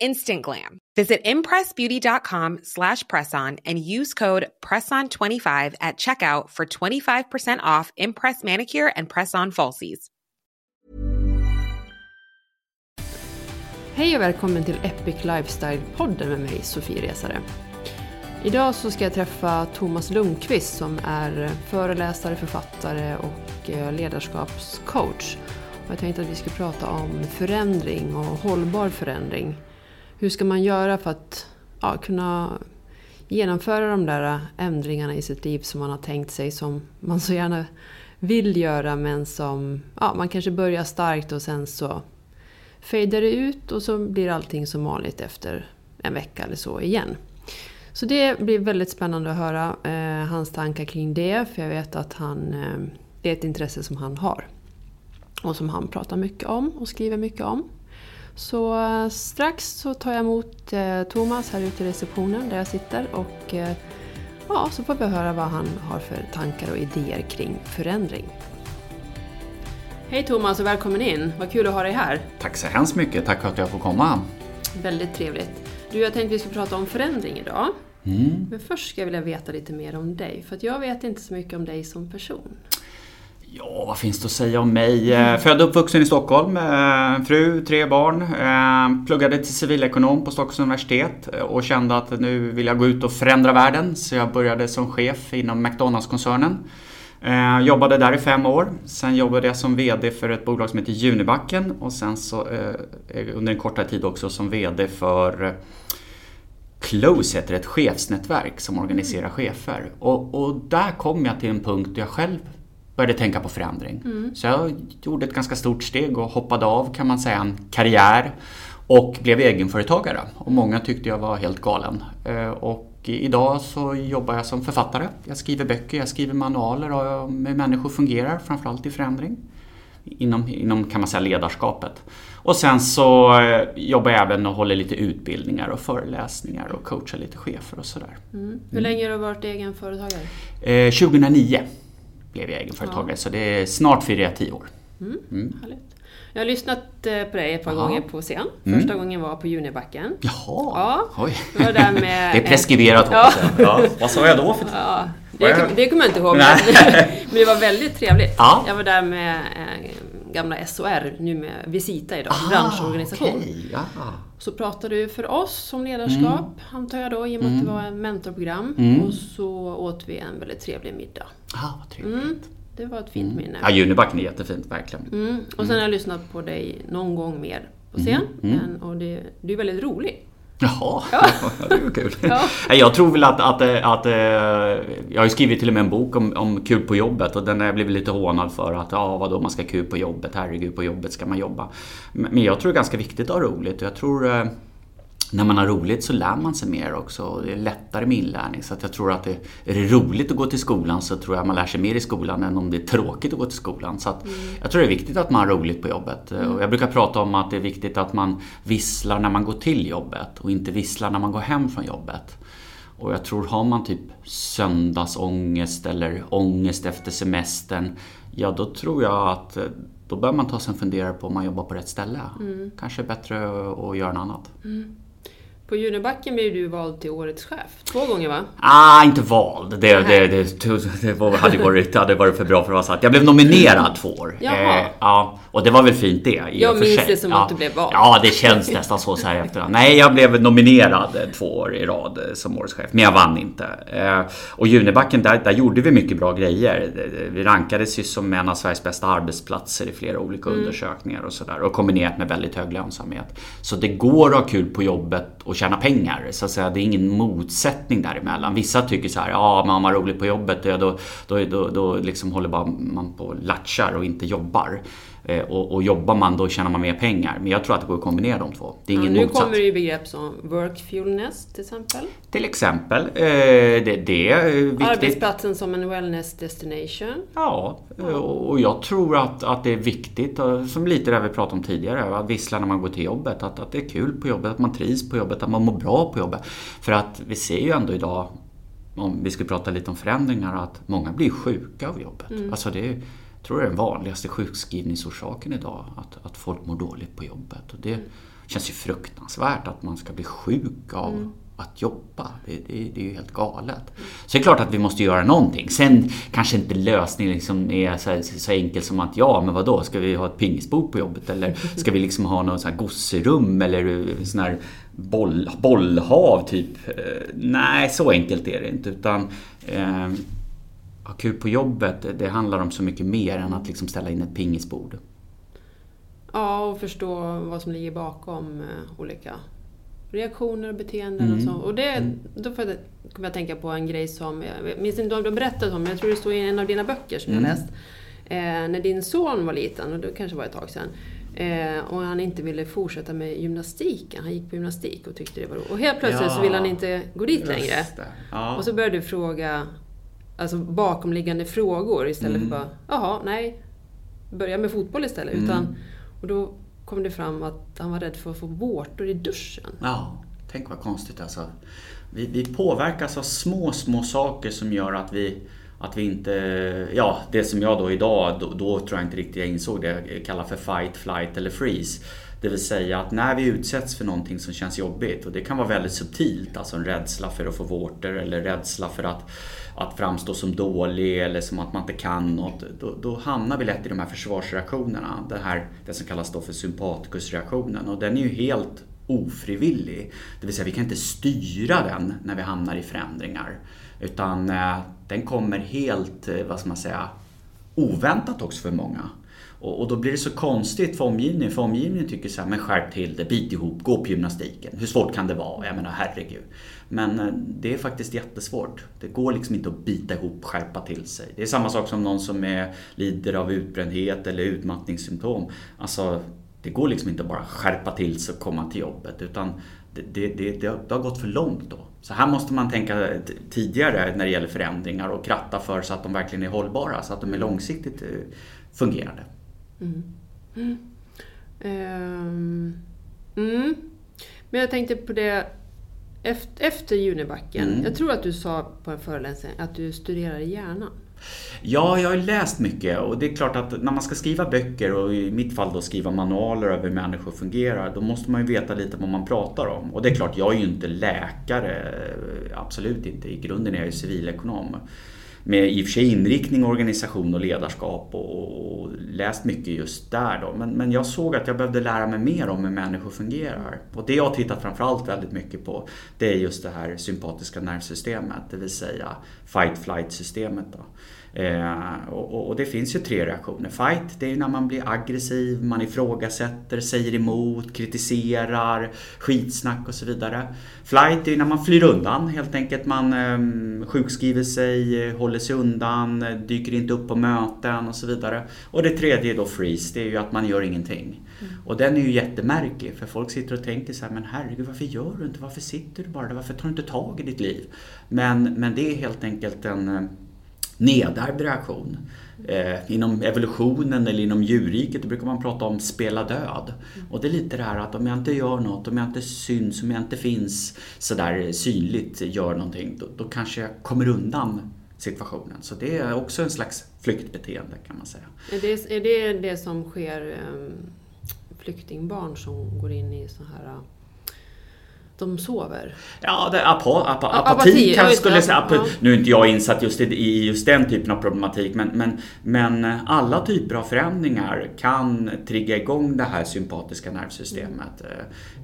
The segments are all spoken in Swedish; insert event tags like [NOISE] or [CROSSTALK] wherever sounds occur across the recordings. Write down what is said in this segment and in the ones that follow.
Instant glam. Visit impressbeauty.com slash presson and use code PRESSON25 at checkout for 25% off Impress Manicure and Press-On Falsies. Hej och välkommen till Epic Lifestyle-podden med mig, Sofie Resare. Idag så ska jag träffa Thomas Lundqvist som är föreläsare, författare och eh, ledarskapscoach. Och jag tänkte att vi ska prata om förändring och hållbar förändring. Hur ska man göra för att ja, kunna genomföra de där ändringarna i sitt liv som man har tänkt sig, som man så gärna vill göra men som ja, man kanske börjar starkt och sen så fejdar det ut och så blir allting som vanligt efter en vecka eller så igen. Så det blir väldigt spännande att höra eh, hans tankar kring det, för jag vet att han, eh, det är ett intresse som han har. Och som han pratar mycket om och skriver mycket om. Så eh, strax så tar jag emot eh, Thomas här ute i receptionen där jag sitter och eh, ja, så får vi höra vad han har för tankar och idéer kring förändring. Hej Thomas och välkommen in! Vad kul att ha dig här! Tack så hemskt mycket, tack för att jag får komma. Väldigt trevligt. Du, jag tänkte vi skulle prata om förändring idag. Mm. Men först ska jag vilja veta lite mer om dig, för att jag vet inte så mycket om dig som person. Ja, vad finns det att säga om mig? Mm. Född och uppvuxen i Stockholm, eh, fru, tre barn. Eh, pluggade till civilekonom på Stockholms universitet och kände att nu vill jag gå ut och förändra världen. Så jag började som chef inom McDonalds-koncernen. Jobbade där i fem år. Sen jobbade jag som VD för ett bolag som heter Junibacken och sen så under en kortare tid också som VD för Close heter ett chefsnätverk som organiserar chefer. Och, och där kom jag till en punkt där jag själv började tänka på förändring. Mm. Så jag gjorde ett ganska stort steg och hoppade av kan man säga en karriär och blev egenföretagare. Och många tyckte jag var helt galen. Och idag så jobbar jag som författare. Jag skriver böcker, jag skriver manualer om hur människor fungerar, framförallt i förändring. Inom, inom kan man säga ledarskapet. Och sen så jobbar jag även och håller lite utbildningar och föreläsningar och coachar lite chefer och sådär. Mm. Hur länge har du varit egenföretagare? Eh, 2009 blev jag egenföretagare. Ja. Så det är snart firar jag tio år. Mm. Mm. Jag har lyssnat eh, på dig ett par Aha. gånger på scen. Mm. Första mm. gången var på Junibacken. Jaha! Ja, Oj. Det, var där med, [LAUGHS] det är preskriberat hoppas jag. Ja. Vad sa jag då? För ja, det, det kommer jag inte ihåg, men, [LAUGHS] men, det var väldigt trevligt. Ja. Jag var där med eh, gamla SOR, nu med Visita idag, ah, branschorganisation. Okay. Så pratade du för oss om ledarskap, mm. antar jag då, i och med mm. att det var en mentorprogram. Mm. Och så åt vi en väldigt trevlig middag. Ah, vad trevligt. Mm. Det var ett fint mm. minne. Ja, Junibacken är jättefint, verkligen. Mm. Och sen har jag lyssnat på dig någon gång mer på scen. Men, och det, du är väldigt rolig. Jaha, [LAUGHS] ja. det var kul. Ja. Jag tror väl att, att, att, Jag har skrivit till och med en bok om, om kul på jobbet och den har jag blivit lite hånad för att ja, vadå man ska ha kul på jobbet, herregud på jobbet ska man jobba. Men jag tror det är ganska viktigt att ha roligt och jag tror när man har roligt så lär man sig mer också och det är lättare med inlärning. Så jag tror att det, är det roligt att gå till skolan så tror jag man lär sig mer i skolan än om det är tråkigt att gå till skolan. Så mm. Jag tror det är viktigt att man har roligt på jobbet. Mm. Och jag brukar prata om att det är viktigt att man visslar när man går till jobbet och inte visslar när man går hem från jobbet. Och jag tror har man typ söndagsångest eller ångest efter semestern, ja då tror jag att då bör man ta sig en funderare på om man jobbar på rätt ställe. Mm. Kanske är bättre att göra något annat. På Junibacken blev du vald till Årets chef. Två gånger va? Ah, inte vald. Det, det, det, det hade, varit, hade varit för bra för att vara sant. Jag blev nominerad två år. Jaha. Eh, ja, och det var väl fint det. i Jag minns det som ja. att du blev vald. Ja, det känns nästan så, så här efterhand. Nej, jag blev nominerad eh, två år i rad eh, som årets chef. Men jag vann inte. Eh, och Junibacken, där, där gjorde vi mycket bra grejer. Vi rankades ju som en av Sveriges bästa arbetsplatser i flera olika Mm. undersökningar och sådär. Och kombinerat med väldigt hög lönsamhet. Så det går att ha kul på jobbet och tjäna pengar. Så att säga, det är ingen motsättning däremellan. Vissa tycker så här, ja men om man har roligt på jobbet då, då, då, då liksom håller bara man på och latchar och inte jobbar. Eh, Och, och jobbar man då tjänar man mer pengar. Men jag tror att det går att kombinera de två. Det är Ja, ingen nu motsats. kommer det ju begrepp som workfulness till exempel. Till exempel. eh, Det, det är viktigt. Arbetsplatsen som en wellness destination. Ja, och jag tror att, att det är viktigt, och som lite det vi pratade om tidigare, att vissla när man går till jobbet. Att, att det är kul på jobbet, att man trivs på jobbet, att man mår bra på jobbet. För att vi ser ju ändå idag, om vi ska prata lite om förändringar, att många blir sjuka av jobbet. Alltså det är, tror det är den vanligaste sjukskrivningsorsaken idag, att, att folk mår dåligt på jobbet. Och det känns ju fruktansvärt att man ska bli sjuk av att jobba. Det, det, det är ju helt galet. Så det är klart att vi måste göra någonting. Sen kanske inte lösningen liksom är så, här, så enkel som att ja, men vad då ska vi ha ett pingisbord på jobbet eller ska vi liksom ha något så här gosserum eller sån här boll, bollhav typ? Eh, Nej, så enkelt är det inte. Utan eh, ha kul på jobbet, det- handlar om så mycket mer än att liksom ställa in ett pingisbord. Ja, och förstå vad som ligger bakom eh, olika reaktioner och beteenden och så. Och det, då får jag, kommer jag tänka på en grej som, jag minns inte om du har berättat om, men jag tror det står i en av dina böcker som jag läst. Eh, när din son var liten, och det kanske var ett tag sedan, eh, och han inte ville fortsätta med gymnastiken. Han gick på gymnastik och tyckte det var roligt. Och helt plötsligt så Ja. ville han inte gå dit längre. Ja. Och så började du fråga alltså bakomliggande frågor istället Mm. för bara, jaha, nej, börja med fotboll istället. Mm. Utan, och då kom det fram att han var rädd för att få vårtor i duschen. Ja, tänk vad konstigt alltså. Vi, vi påverkas av små, små saker som gör att vi, att vi inte... Ja, det som jag då idag, då, då tror jag inte riktigt jag insåg det, kallar för fight, flight eller freeze. Det vill säga att när vi utsätts för någonting som känns jobbigt och det kan vara väldigt subtilt, alltså en rädsla för att få vårtor eller rädsla för att, att framstå som dålig eller som att man inte kan något. Då, då hamnar vi lätt i de här försvarsreaktionerna. Det, här, det som kallas då för sympatikusreaktionen och den är ju helt ofrivillig. Det vill säga vi kan inte styra den när vi hamnar i förändringar. Utan eh, den kommer helt, eh, vad ska man säga, oväntat också för många. Och, och då blir det så konstigt för omgivningen. För omgivningen tycker så här, men skärp till det, bit ihop, gå på gymnastiken. Hur svårt kan det vara? Jag menar herregud. Men eh, det är faktiskt jättesvårt. Det går liksom inte att bita ihop, skärpa till sig. Det är samma sak som någon som är, lider av utbrändhet eller utmattningssymptom. Alltså, det går liksom inte att bara skärpa till sig och komma till jobbet. Utan det, det, det, det, har, gått för långt då. Så här måste man tänka eh, tidigare när det gäller förändringar och kratta för så att de verkligen är hållbara. Så att de är långsiktigt eh, fungerande. Ehm, mm. Men jag tänkte på det efter, efter Junibacken. Mm. Jag tror att du sa på en föreläsning att du studerar hjärnan. Ja, jag har läst mycket och det är klart att när man ska skriva böcker och i mitt fall då skriva manualer över hur människor fungerar, då måste man ju veta lite vad man pratar om. Och det är klart, jag är ju inte läkare, absolut inte. I grunden är jag ju civilekonom. Med i och för sig inriktning, organisation och ledarskap och, och läst mycket just där då. Men, men jag såg att jag behövde lära mig mer om hur människor fungerar. Och det jag har tittat framförallt väldigt mycket på, det är just det här sympatiska nervsystemet, det vill säga fight-flight-systemet. Då. Eh, och, och det finns ju tre reaktioner. Fight, det är när man blir aggressiv, man ifrågasätter, säger emot, kritiserar, skitsnack och så vidare. Flight, det är när man flyr undan helt enkelt. Man eh, sjukskriver sig, håller sig undan, dyker inte upp på möten och så vidare. Och det tredje är då freeze, det är ju att man gör ingenting. Och den är ju jättemärklig för folk sitter och tänker så här, men herregud varför gör du inte? Varför sitter du bara där? Varför tar du inte tag i ditt liv? Men, men det är helt enkelt en eh, nedärvd reaktion. Eh, inom evolutionen eller inom djurriket då brukar man prata om spela död. Och det är lite det här att om jag inte gör något, om jag inte syns, om jag inte finns sådär synligt, gör någonting, då, då kanske jag kommer undan situationen. Så det är också en slags flyktbeteende kan man säga. Är det är det, det som sker um, flyktingbarn som går in i så här de sover? Ja, det, apa, apa, apati, apati kanske skulle säga. ja. Nu är inte jag insatt just i, i just den typen av problematik men, men, men alla typer av förändringar kan trigga igång det här sympatiska nervsystemet.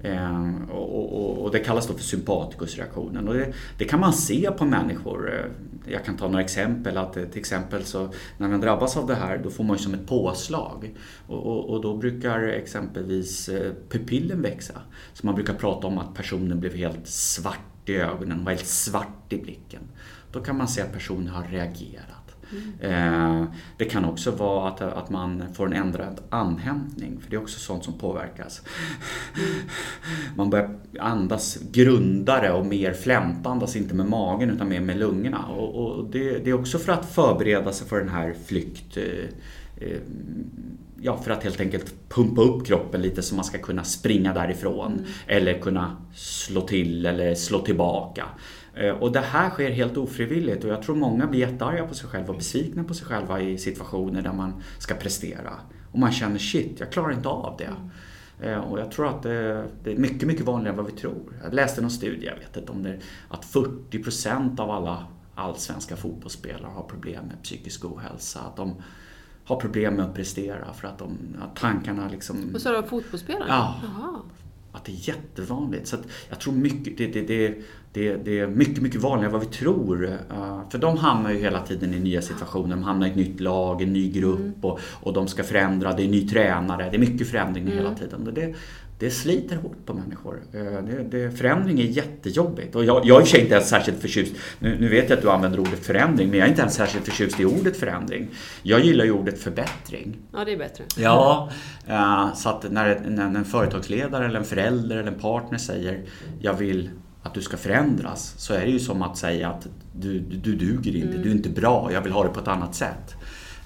Eh, och, och, och, det kallas då för sympatikusreaktionen. Och det, det, kan man se på människor. Jag kan ta några exempel. Att eh, till exempel så när man drabbas av det här då får man ju som ett påslag. Och, och, och då brukar exempelvis eh, pupillen växa. Så man brukar prata om att personen blev helt svart i ögonen, var helt svart i blicken. Då kan man se att personen har reagerat. Mm. Det kan också vara att, att man får en ändrad andhämtning, för det är också sånt som påverkas. Man börjar andas grundare och mer flämtandas, inte med magen utan mer med lungorna. Och, och det, det, är också för att förbereda sig för den här flykt ja, för att helt enkelt pumpa upp kroppen lite så man ska kunna springa därifrån. Mm. Eller kunna slå till eller slå tillbaka. Eh, och det här sker helt ofrivilligt och jag tror många blir jättearga på sig själva och besvikna på sig själva i situationer där man ska prestera. Och man känner shit, jag klarar inte av det. Mm. Och jag tror att det, är mycket, mycket vanligare än vad vi tror. Jag läste någon studie, jag vet inte om det är, att 40% av alla allsvenska fotbollsspelare har problem med psykisk ohälsa. Att de har problem med att prestera för att, de, att tankarna liksom... Vad sa du, fotbollsspelare? Ja. Att det är jättevanligt. Så jag tror mycket, det, det, det, det, är mycket, mycket vanligare än vad vi tror. Uh, för de hamnar ju hela tiden i nya situationer. De hamnar i ett nytt lag, en ny grupp mm. och, och de ska förändra. Det är en ny tränare. Det är mycket förändring mm. hela tiden. Det, det sliter hårt på människor. Eh, det, det, förändring är jättejobbigt. Och jag, jag är i och för sig inte ens särskilt förtjust, nu, nu, vet jag att du använder ordet förändring, men jag är inte ens särskilt förtjust i ordet förändring. Jag gillar ju ordet förbättring. Ja, det är bättre. Ja, uh, så att när, när en företagsledare eller en förälder eller en partner säger jag vill att du ska förändras så är det ju som att säga att du, du, du duger inte, mm. du är inte bra, jag vill ha det på ett annat sätt.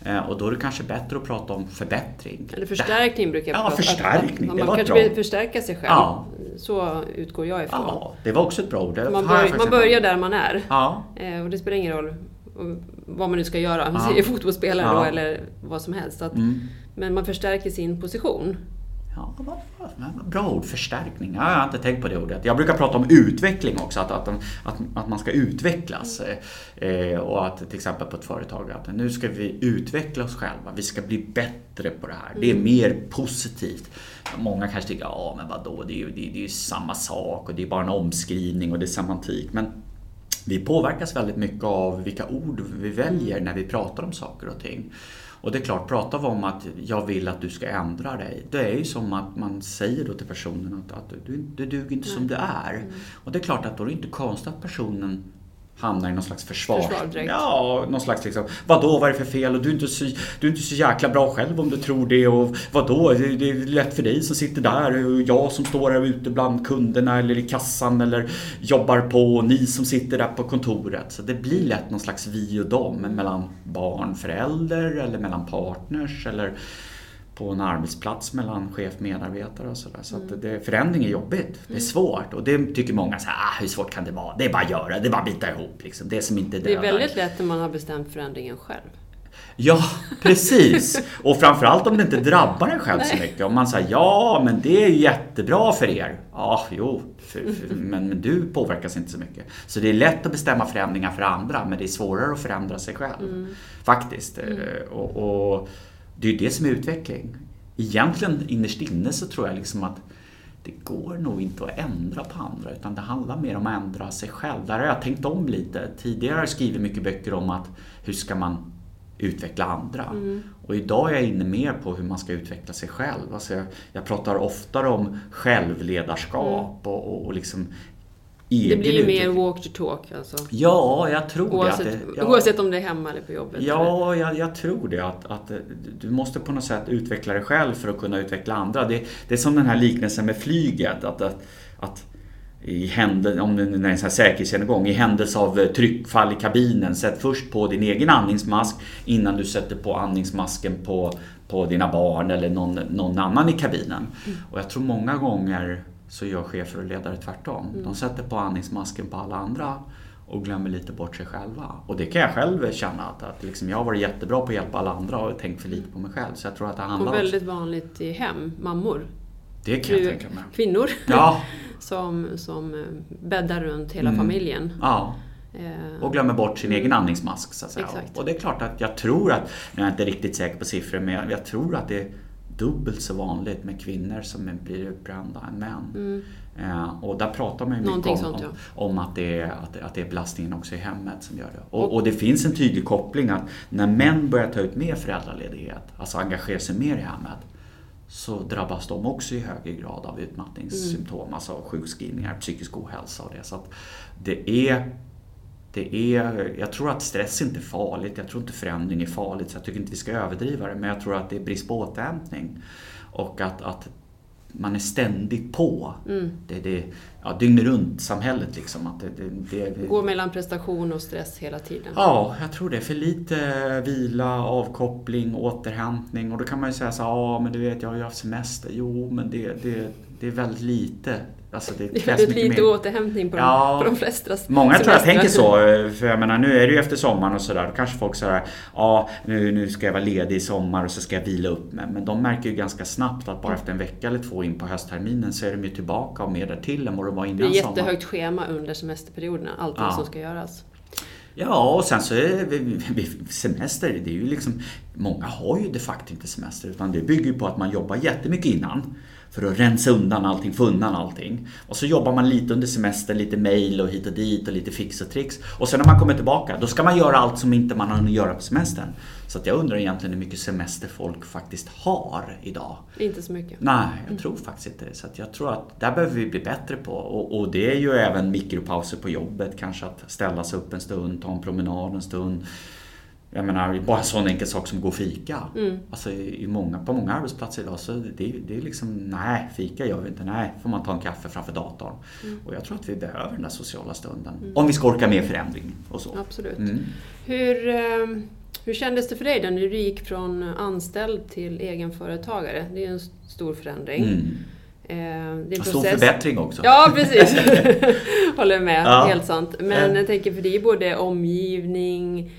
Eh, och då är det kanske bättre att prata om förbättring. Eller förstärkning brukar jag prata om. Ja, förstärkning. Att, att, man kanske vill förstärka sig själv. Ja. Så utgår jag ifrån. Ja, det var också ett bra ord. Man, bör, man börjar där man är. Ja. Eh, och det spelar ingen roll vad man nu ska göra, om man ja. fotbollsspelare ja. då, eller vad som helst. Att, mm. Men man förstärker sin position. Ja, bra ord, förstärkning. jag har inte tänkt på det ordet. Jag brukar prata om utveckling också, att, att, att, att man ska utvecklas. Eh, och att till exempel på ett företag, att nu ska vi utveckla oss själva, vi ska bli bättre på det här. Det är mm. mer positivt. Många kanske tycker, ja men vadå, det är ju, det är, det är samma sak och det är bara en omskrivning och det är semantik. Men vi påverkas väldigt mycket av vilka ord vi väljer när vi pratar om saker och ting. Och det är klart, pratar vi om att jag vill att du ska ändra dig. Det är ju som att man säger då till personen att, att du, du duger inte Nej. som du är. Mm. Och det är klart att då är det inte konstigt att personen hamnar i någon slags försvar. ja, någon slags liksom, vadå, vad är det för fel? Och du är, inte så, du är inte så jäkla bra själv om du tror det. Och vadå, det, det är lätt för dig som sitter där och jag som står här ute bland kunderna eller i kassan eller jobbar på och ni som sitter där på kontoret. Så det blir lätt någon slags vi och dem mellan barn, förälder eller mellan partners eller på en arbetsplats mellan chef och medarbetare och sådär. Så, mm. det, förändring är jobbigt. Det är mm. svårt och det tycker många så här, ah, hur svårt kan det vara? Det är bara att göra, det är bara att bita ihop. Liksom. Det, som inte det är väldigt lätt när man har bestämt förändringen själv. Ja, precis. Och framförallt om det inte drabbar en själv så mycket. Om man säger ja, men det är jättebra för er. Ja, jo, för, för, men, men, du påverkas inte så mycket. Så det är lätt att bestämma förändringar för andra, men det är svårare att förändra sig själv. Mm. Faktiskt. Mm. Och, och det är det som är utveckling. Egentligen innerst inne så tror jag liksom att det går nog inte att ändra på andra utan det handlar mer om att ändra sig själv. Där har jag tänkt om lite. Tidigare har jag skrivit mycket böcker om att hur ska man utveckla andra. Mm. Och idag är jag inne mer på hur man ska utveckla sig själv. Alltså jag, jag pratar oftare om självledarskap mm. och, och, och liksom det blir mer walk the talk alltså. Ja, jag tror oavsett, det. Att det ja. Oavsett om det är hemma eller på jobbet? Ja, jag, jag, tror det. Att, att du måste på något sätt utveckla dig själv för att kunna utveckla andra. Det, det är som den här liknelsen med flyget. Att, att, att i händelse, om det är en sån säkerhetsgenomgång, i händelse av eh, tryckfall i kabinen, sätt först på din egen andningsmask innan du sätter på andningsmasken på, på dina barn eller någon, någon annan i kabinen. Mm. Och jag tror många gånger så gör chefer och ledare tvärtom. Mm. De sätter på andningsmasken på alla andra och glömmer lite bort sig själva. Och det kan jag själv känna att, att liksom jag har varit jättebra på att hjälpa alla andra och tänkt för lite på mig själv. Så jag tror att det handlar Och väldigt också... vanligt i hem, mammor. Det kan jag tänka mig. kvinnor Ja, [LAUGHS] som, som eh, bäddar runt hela Mm. familjen. ja. Eh, Och glömmer bort sin egen andningsmask så att säga. Exakt. Och det är klart att jag tror att, nu är jag inte riktigt säker på siffror, men jag, jag tror att det är dubbelt så vanligt med kvinnor som blir utbrända än män. Eh, och där pratar man ju mycket Mm. Om, sånt, om, ja. om att, det är, att, det- att det är belastningen också i hemmet som gör det. Och, och det finns en tydlig koppling att när män börjar ta ut mer föräldraledighet, alltså engagera sig mer i hemmet, så drabbas de också i högre grad av utmattningssymptom, alltså sjukskrivningar, psykisk ohälsa och det. Så att det är det är, jag tror att stress inte är farligt, jag tror inte förändring är farligt, så jag tycker inte vi ska överdriva det. Men jag tror att det är brist på återhämtning. Och att, att man är ständigt på. Mm. Det det ja, dygnet runt samhället liksom. Att det, det, det, det, Gå mellan prestation och stress hela tiden. Ja, jag tror det. För lite vila, avkoppling, återhämtning. Och då kan man ju säga så ja men du vet jag har ju haft semester. Jo, men det, det, det är väldigt lite. Alltså det [LAUGHS] Det är krävs väldigt mycket lite mer. återhämtning på, Ja. de, på de flesta Många tror jag tänker så, för jag menar nu är det ju efter sommaren och sådär. Då kanske folk säger ja nu, nu ska jag vara ledig i sommar och så ska jag vila upp mig. Men de märker ju ganska snabbt att bara efter en vecka eller två in på höstterminen så är de ju tillbaka och mer därtill än vad de var Det innan är sommaren. jättehögt schema under semesterperioderna, allting Ja. som ska göras. Ja, och sen så är semester, det är ju liksom Många har ju de facto inte semester utan det bygger ju på att man jobbar jättemycket innan för att rensa undan allting, få undan allting. Och så jobbar man lite under semestern, lite mail och hit och dit och lite fix och tricks. Och sen när man kommer tillbaka, då ska man göra allt som inte man har göra på semestern. Så att jag undrar egentligen hur mycket semester folk faktiskt har idag. Inte så mycket. Nej, jag tror faktiskt inte det. Så att jag tror att där behöver vi bli bättre på. Och, och det är ju även mikropauser på jobbet. Kanske att ställa sig upp en stund, ta en promenad en stund. Jag menar, bara en sån enkel sak som gå och fika. Mm. Alltså i många, på många arbetsplatser idag så det, det är liksom, nej, fika gör vi inte. Nej, får man ta en kaffe framför datorn. Mm. Och jag tror att vi behöver den där sociala stunden. Om vi ska orka med förändring och så. Absolut. Mm. Hur, eh, hur kändes det för dig då när du gick från anställd till egenföretagare? Det är en stor förändring. Mm. Eh, Det är stor förbättring också. Ja, precis. [LAUGHS] Håller med. Ja. Helt sant. Men jag tänker, för det är både omgivning,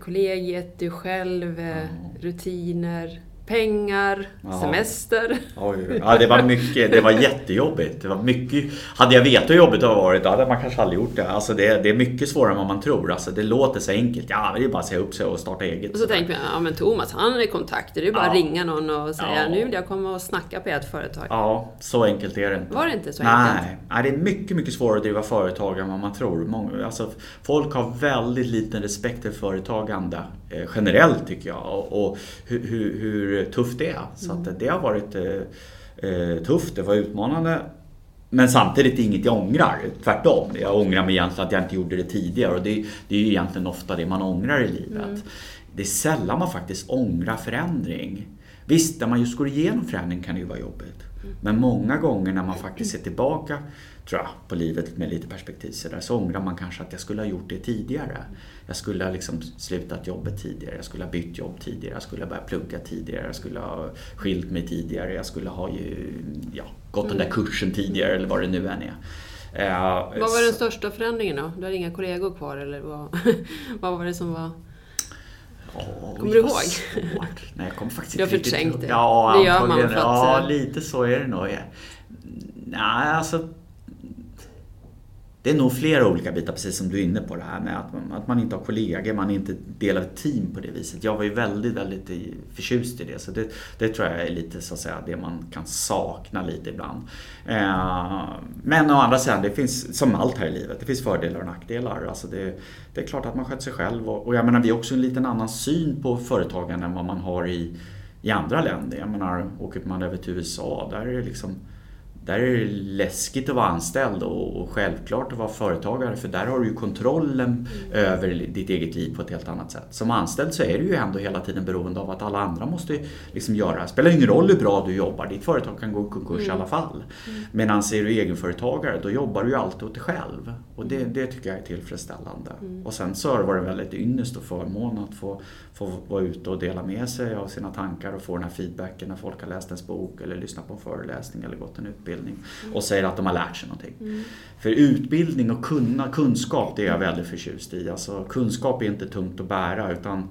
kollegiet, du själv, eh, rutiner, pengar, Ja. semester. Oj, ja, det var mycket, det var jättejobbigt. Det var mycket, hade jag vetat hur jobbigt det har varit, då hade man kanske aldrig gjort det. Alltså det, det är mycket svårare än vad man tror. Alltså det låter så enkelt. Ja, det är bara att säga upp sig och starta eget. Och så tänker man, ja men Thomas han är kontakter. Det är bara Ja. att ringa någon och säga, Ja. nu vill jag komma och snacka på ert företag. Ja, så enkelt är det inte. Var det inte så Nej, enkelt? nej, det är mycket, mycket svårare att driva företag än vad man tror. Många, alltså, folk har väldigt liten respekt för företagande eh, generellt tycker jag och, och hur, hur, hur tufft det är. Så att det har varit eh, eh, tufft, det var utmanande. Men samtidigt inget jag ångrar, tvärtom. Jag ångrar mig egentligen att jag inte gjorde det tidigare och det, det är ju egentligen ofta det man ångrar i livet. Det är sällan man faktiskt ångrar förändring. Visst, när man just går igenom förändring kan det ju vara jobbigt. Men många gånger när man faktiskt ser tillbaka tror jag, på livet med lite perspektiv så, där, så ångrar man kanske att jag skulle ha gjort det tidigare. Jag skulle ha liksom slutat jobbet tidigare, jag skulle ha bytt jobb tidigare, jag skulle ha börjat plugga tidigare, jag skulle ha skilt mig tidigare, jag skulle ha ju, ja, gått den där kursen tidigare eller vad det nu än är. Eh, Vad var den så- största förändringen då? Du har inga kollegor kvar eller vad, [LAUGHS] vad var det som var... Oj, Kommer du ihåg? svårt. Nej, jag kommer faktiskt Du har förträngt det. Ja, Det gör man för att, Ja, lite så är det nog. Nej, alltså... Det är nog flera olika bitar, precis som du är inne på det här med att man, att man inte har kollegor, man är inte del av ett team på det viset. Jag var ju väldigt, väldigt förtjust i det, så det, det tror jag är lite så att säga det man kan sakna lite ibland. Eh, men å andra sidan, det finns som allt här i livet, det finns fördelar och nackdelar. Alltså det, det är klart att man sköter sig själv och, och jag menar vi har också en liten annan syn på företagande än vad man har i, i andra länder. Jag menar, åker man över till USA, där är det liksom där är det läskigt att vara anställd och, självklart att vara företagare för där har du ju kontrollen över ditt eget liv på ett helt annat sätt. Som anställd så är du ju ändå hela tiden beroende av att alla andra måste liksom göra. Det spelar ingen roll hur bra du jobbar, ditt företag kan gå i konkurs i alla fall. Medan är du egenföretagare då jobbar du ju alltid åt dig själv. Och det, det tycker jag är tillfredsställande. Och sen så har det väldigt ynnest och förmån att få, få vara ute och dela med sig av sina tankar och få den här feedbacken när folk har läst ens bok eller lyssnat på en föreläsning eller gått en utbildning och säger att de har lärt sig någonting. För utbildning och kunna, kunskap det är jag väldigt förtjust i. Alltså, kunskap är inte tungt att bära utan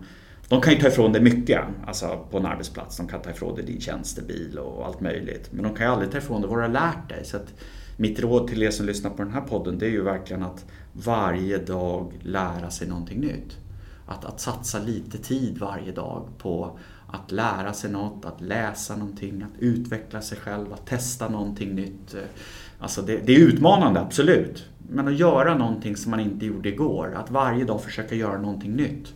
de kan ju ta ifrån dig mycket alltså på en arbetsplats. De kan ta ifrån dig din tjänstebil och allt möjligt. Men de kan ju aldrig ta ifrån dig vad du har lärt dig. Så att mitt råd till er som lyssnar på den här podden det är ju verkligen att varje dag lära sig någonting nytt. Att, att satsa lite tid varje dag på att lära sig något, att läsa någonting, att utveckla sig själv, att testa någonting nytt. Alltså det, det är utmanande, absolut. Men att göra någonting som man inte gjorde igår, att varje dag försöka göra någonting nytt.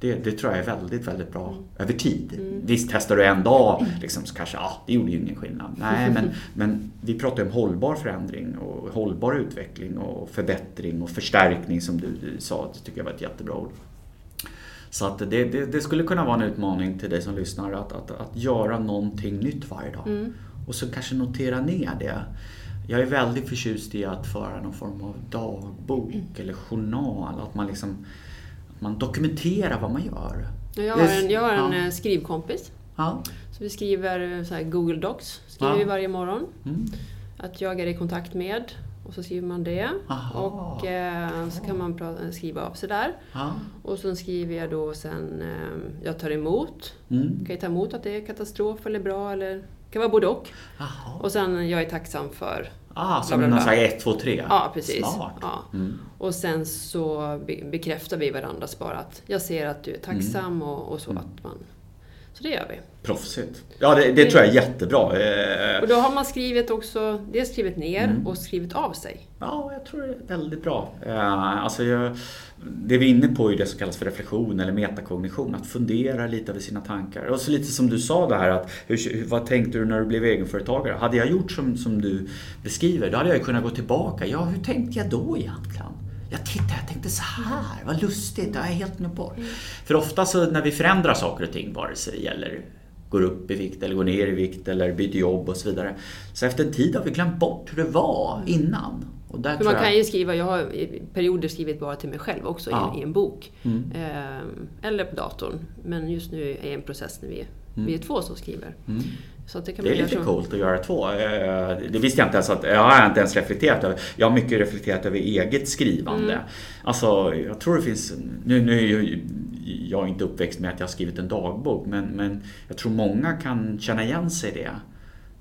Det, det, tror jag är väldigt, väldigt bra mm. över tid. Mm. Visst, testar du en dag liksom, så kanske, ja, det gjorde ju ingen skillnad. Nej, men, [LAUGHS] men vi pratar om hållbar förändring och hållbar utveckling och förbättring och förstärkning som du, du sa. Det tycker jag var ett jättebra ord. Så att det, det, det, skulle kunna vara en utmaning till dig som lyssnar att, att, att göra någonting nytt varje dag. Mm. Och så kanske notera ner det. Jag är väldigt förtjust i att föra någon form av dagbok mm. eller journal. Att man liksom man dokumenterar vad man gör. Jag har en, jag har en ja. Eh, skrivkompis. Ja. Så vi skriver eh, så Google Docs skriver ja. vi varje morgon. Mm. Att jag är i kontakt med. Och så skriver man det. Aha. Och eh, så kan man prata, skriva av sig där. Aha. Och så skriver jag då sen, eh, jag tar emot. Mm. Kan jag ta emot att det är katastrof eller bra eller kan vara både och. Aha. Och sen, jag är tacksam för Ah, som någon slags 1, 2, 3? Ja, precis. Smart. Ja. Mm. Och sen så bekräftar vi varandras bara att jag ser att du är tacksam mm. och, och, så mm. att man... Så det gör vi. Proffsigt. Ja, det, det, tror jag är jättebra. Eh, och då har man skrivit också, dels skrivit ner mm. och skrivit av sig. Ja, jag tror det är väldigt bra. Eh, alltså jag, det vi är inne på är det som kallas för reflektion eller metakognition. Att fundera lite över sina tankar. Och så lite som du sa det här att hur, vad tänkte du när du blev egenföretagare? Hade jag gjort som, som du beskriver, då hade jag kunnat gå tillbaka. Ja, hur tänkte jag då egentligen? Jag tittade, jag tänkte så här, vad lustigt, det har jag helt glömt bort. Mm. För ofta så när vi förändrar saker och ting, vare sig det gäller går upp i vikt eller går ner i vikt eller byter jobb och så vidare. Så efter en tid har vi glömt bort hur det var innan. Och där man kan ju skriva, jag har i perioder skrivit bara till mig själv också ja. i, en bok. Mm. Eh, eller på datorn. Men just nu är jag en process när vi, mm. vi är två som skriver. Mm. Det, det är lite som... coolt att göra två. Eh, det visste jag inte ens att, jag har inte ens reflekterat över. Jag har mycket reflekterat över eget skrivande. Mm. Alltså, jag tror det finns, nu, nu är jag inte uppväxt med att jag har skrivit en dagbok, men, men jag tror många kan känna igen sig i det.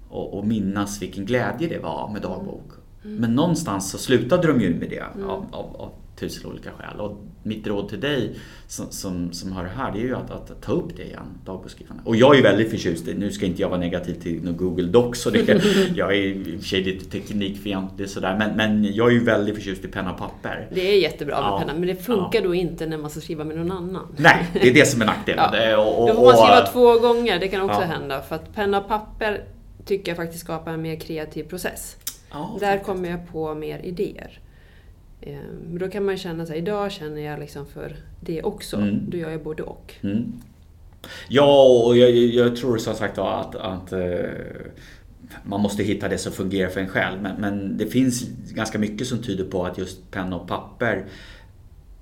Och, och minnas vilken glädje det var med dagbok. Mm. Men någonstans så slutade de ju med det mm. av, av, av tusen olika skäl. Och mitt råd till dig som, som, som har det här, det är ju att, att ta upp det igen, dagboksskrivande. Och jag är väldigt förtjust i, nu ska inte jag vara negativ till Google Docs, och det, [LAUGHS] jag är i och för sig lite teknikfientlig sådär, men, men jag är ju väldigt förtjust i penna och papper. Det är jättebra med ja. penna, men det funkar ja. då inte när man ska skriva med någon annan. Nej, det är det som är nackdelen. [LAUGHS] ja. och, och, då får man skriva två gånger, det kan också ja. hända. För att penna och papper tycker jag faktiskt skapar en mer kreativ process. Ja, Där kommer jag på mer idéer. Ehm, då kan man känna sig idag känner jag liksom för det också. Mm. Då gör jag både och. Mm. Ja, och jag, jag, tror som sagt att, att uh, man måste hitta det som fungerar för en själv. Men, men, det finns ganska mycket som tyder på att just penna och papper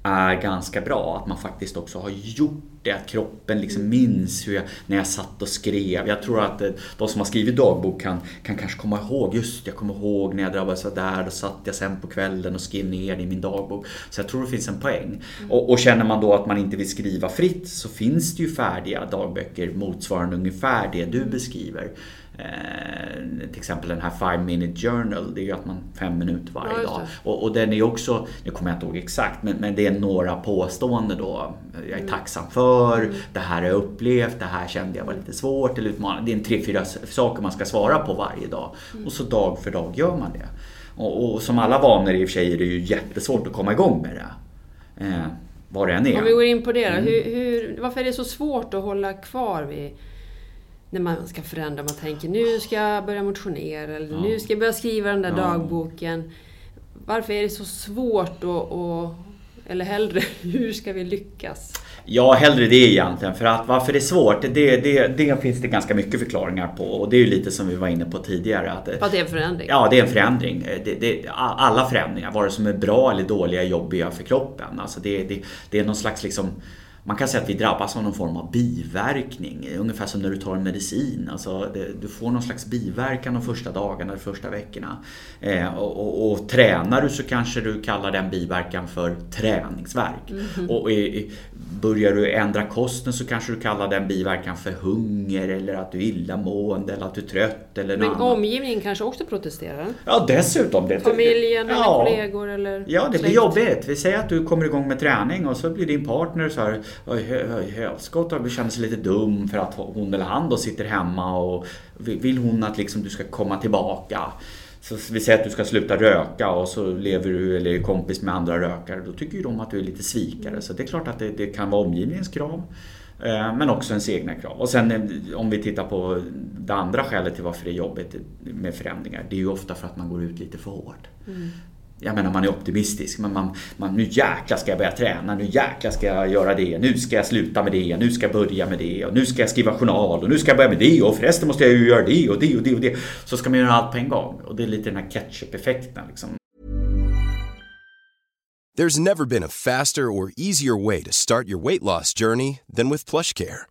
är ganska bra. Att man faktiskt också har gjort det, att kroppen liksom minns hur jag, när jag satt och skrev. Jag tror att eh, de som har skrivit dagbok kan, kan kanske komma ihåg, just jag kommer ihåg när jag drabbades av där, då satt jag sen på kvällen och skrev ner det i min dagbok. Så jag tror det finns en poäng. Mm. Och, och, känner man då att man inte vill skriva fritt så finns det ju färdiga dagböcker motsvarande ungefär det du beskriver. Eh, till exempel den här 5 minute journal, det är ju att man fem minuter varje ja, dag. Och, och, den är också, nu kommer jag inte ihåg exakt, men, men det är några påståenden då. Jag är mm. tacksam för, mm. det här har jag upplevt, det här kände jag var lite svårt eller utmanande. Det är en tre, fyra saker man ska svara på varje dag. Mm. Och så dag för dag gör man det. Och, och, som alla vanor i och för sig är det ju jättesvårt att komma igång med det. Eh, vad det än är. Om vi går in på det då. Mm. Hur, hur, varför är det så svårt att hålla kvar vid när man ska förändra. Man tänker nu ska jag börja motionera eller ja. nu ska jag börja skriva den där ja. dagboken. Varför är det så svårt att, att eller hellre, [LAUGHS] hur ska vi lyckas? Ja, hellre det egentligen. För att varför det är svårt, det, det, det finns det ganska mycket förklaringar på. Och det är ju lite som vi var inne på tidigare. Att, att det är en förändring? Ja, det är en förändring. Det, det, alla förändringar, vare sig de är bra eller dåliga, jobbiga för kroppen. Alltså det, det, det är någon slags liksom man kan säga att vi drabbas av någon form av biverkning, ungefär som när du tar en medicin. Alltså det, du får någon slags biverkan de första dagarna, de första veckorna. Eh, och, och, och, tränar du så kanske du kallar den biverkan för träningsverk. Mm -hmm. Och i, börjar du ändra kosten så kanske du kallar den biverkan för hunger eller att du är illamående eller att du är trött. Eller Men omgivningen kanske också protesterar? Ja, dessutom. Det, Familjen eller ja, kollegor eller Ja, det blir jobbigt. Vi säger att du kommer igång med träning och så blir din partner så här helskotta och känner sig lite dum för att hon eller han då sitter hemma och vill hon att liksom du ska komma tillbaka. Så vi säger att du ska sluta röka och så lever du eller är kompis med andra rökare. Då tycker ju de att du är lite svikare. Så det är klart att det, det kan vara omgivningens krav. Eh, men också ens egna krav. Och sen eh, om vi tittar på det andra skälet till varför det är jobbigt med förändringar. Det är ju ofta för att man går ut lite för hårt. Mm jag menar man är optimistisk, men man, man, nu jäkla ska jag börja träna, nu jäkla ska jag göra det, nu ska jag sluta med det, nu ska jag börja med det och nu ska jag skriva journal och nu ska jag börja med det och förresten måste jag ju göra det och det och det och det. Så ska man göra allt på en gång och det är lite den här ketchup-effekten liksom. There's never been a faster or easier way to start your weight loss journey than with plush care.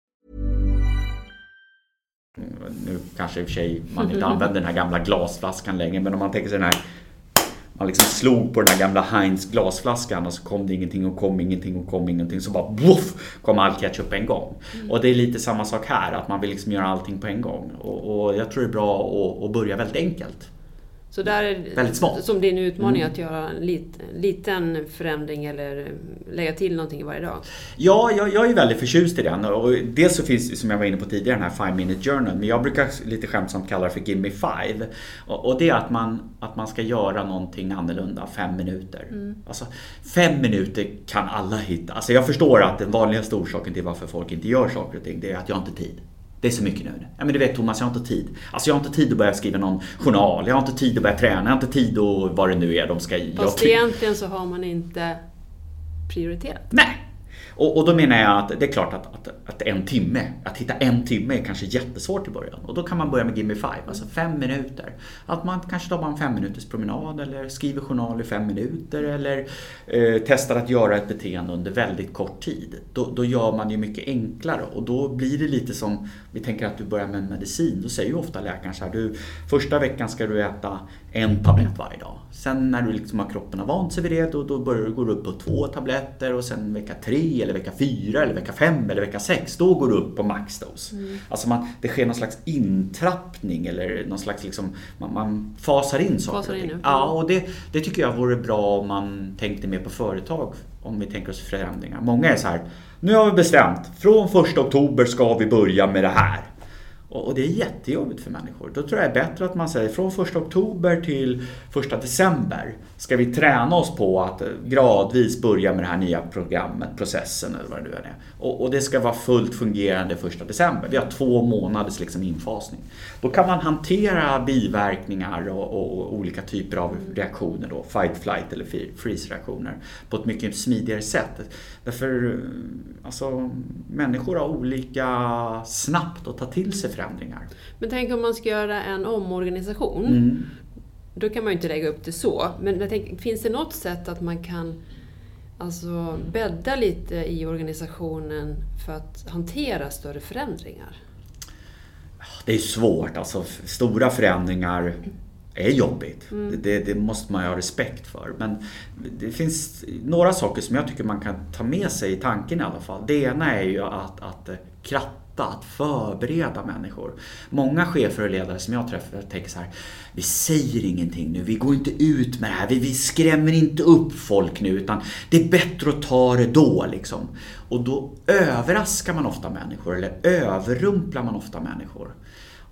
Nu kanske i och för sig man inte [LAUGHS] använder den här gamla glasflaskan längre, men om man tänker sig den här man liksom slog på den här gamla Heinz glasflaskan och så kom det ingenting och kom ingenting och kom ingenting. Så bara voff kom all ketchup en gång. Mm. Och det är lite samma sak här, att man vill liksom göra allting på en gång. Och, och jag tror det är bra att, att börja väldigt enkelt. Så där är Väldigt smart. som din utmaning mm. att göra en lit, liten förändring eller lägga till någonting varje dag? Ja, jag, jag är väldigt förtjust i den. Och dels så finns, som jag var inne på tidigare, den här 5 minute journal. Men jag brukar lite skämtsamt kalla det för Give me 5. Och, och, det är att man, att man ska göra någonting annorlunda, fem minuter. Mm. Alltså, fem minuter kan alla hitta. Alltså, jag förstår att den vanligaste orsaken till varför folk inte gör saker och ting, det är att jag inte har tid. Det är så mycket nu. Ja men du vet Thomas, jag har inte tid. Alltså jag har inte tid att börja skriva någon journal. Jag har inte tid att börja träna. Jag har inte tid att vad det nu är de ska... Fast egentligen så har man inte prioriterat. Nej, och, och, då menar jag att det är klart att, att, att, en timme, att hitta en timme är kanske jättesvårt i början. Och då kan man börja med Gimme Five, alltså fem minuter. Att man kanske tar bara en fem minuters promenad eller skriver journal i fem minuter eller eh, testar att göra ett beteende under väldigt kort tid. Då, då gör man ju mycket enklare och då blir det lite som, vi tänker att du börjar med en medicin. Då säger ju ofta läkaren så här, du, första veckan ska du äta en tablett varje dag. Sen när du liksom har kroppen har vant sig vid det, då, då börjar du gå upp på två tabletter och sen vecka tre eller vecka fyra eller vecka fem eller vecka sex, då går du upp på maxdos. Mm. Alltså man, det sker någon slags intrappning eller någon slags liksom, man, man fasar in saker fasar in, Ja, och det, det tycker jag vore bra om man tänkte mer på företag, om vi tänker oss förändringar. Många är så här, nu har vi bestämt, från första oktober ska vi börja med det här. Och det är jättejobbigt för människor. Då tror jag det är bättre att man säger från 1 oktober till 1 december ska vi träna oss på att eh, gradvis börja med det här nya programmet, processen eller vad det nu är. Och, och det ska vara fullt fungerande 1 december. Vi har två månaders liksom infasning. Då kan man hantera biverkningar och, och, och olika typer av reaktioner, då, fight, flight eller freeze-reaktioner på ett mycket smidigare sätt. Därför, eh, alltså, människor har olika snabbt att ta till sig förändringar. Men tänk om man ska göra en omorganisation. Mm. Då kan man ju inte lägga upp det så. Men tänker, finns det något sätt att man kan alltså, bädda lite i organisationen för att hantera större förändringar? Det är svårt. Alltså, stora förändringar är jobbigt. Mm. Det, det, måste man ju ha respekt för. Men det finns några saker som jag tycker man kan ta med sig i tanken i alla fall. Det ena är ju att, att kratta att förbereda människor. Många chefer och ledare som jag träffar tänker så här, vi säger ingenting nu, vi går inte ut med det här, vi, vi skrämmer inte upp folk nu utan det är bättre att ta det då liksom. Och då överraskar man ofta människor eller överrumplar man ofta människor.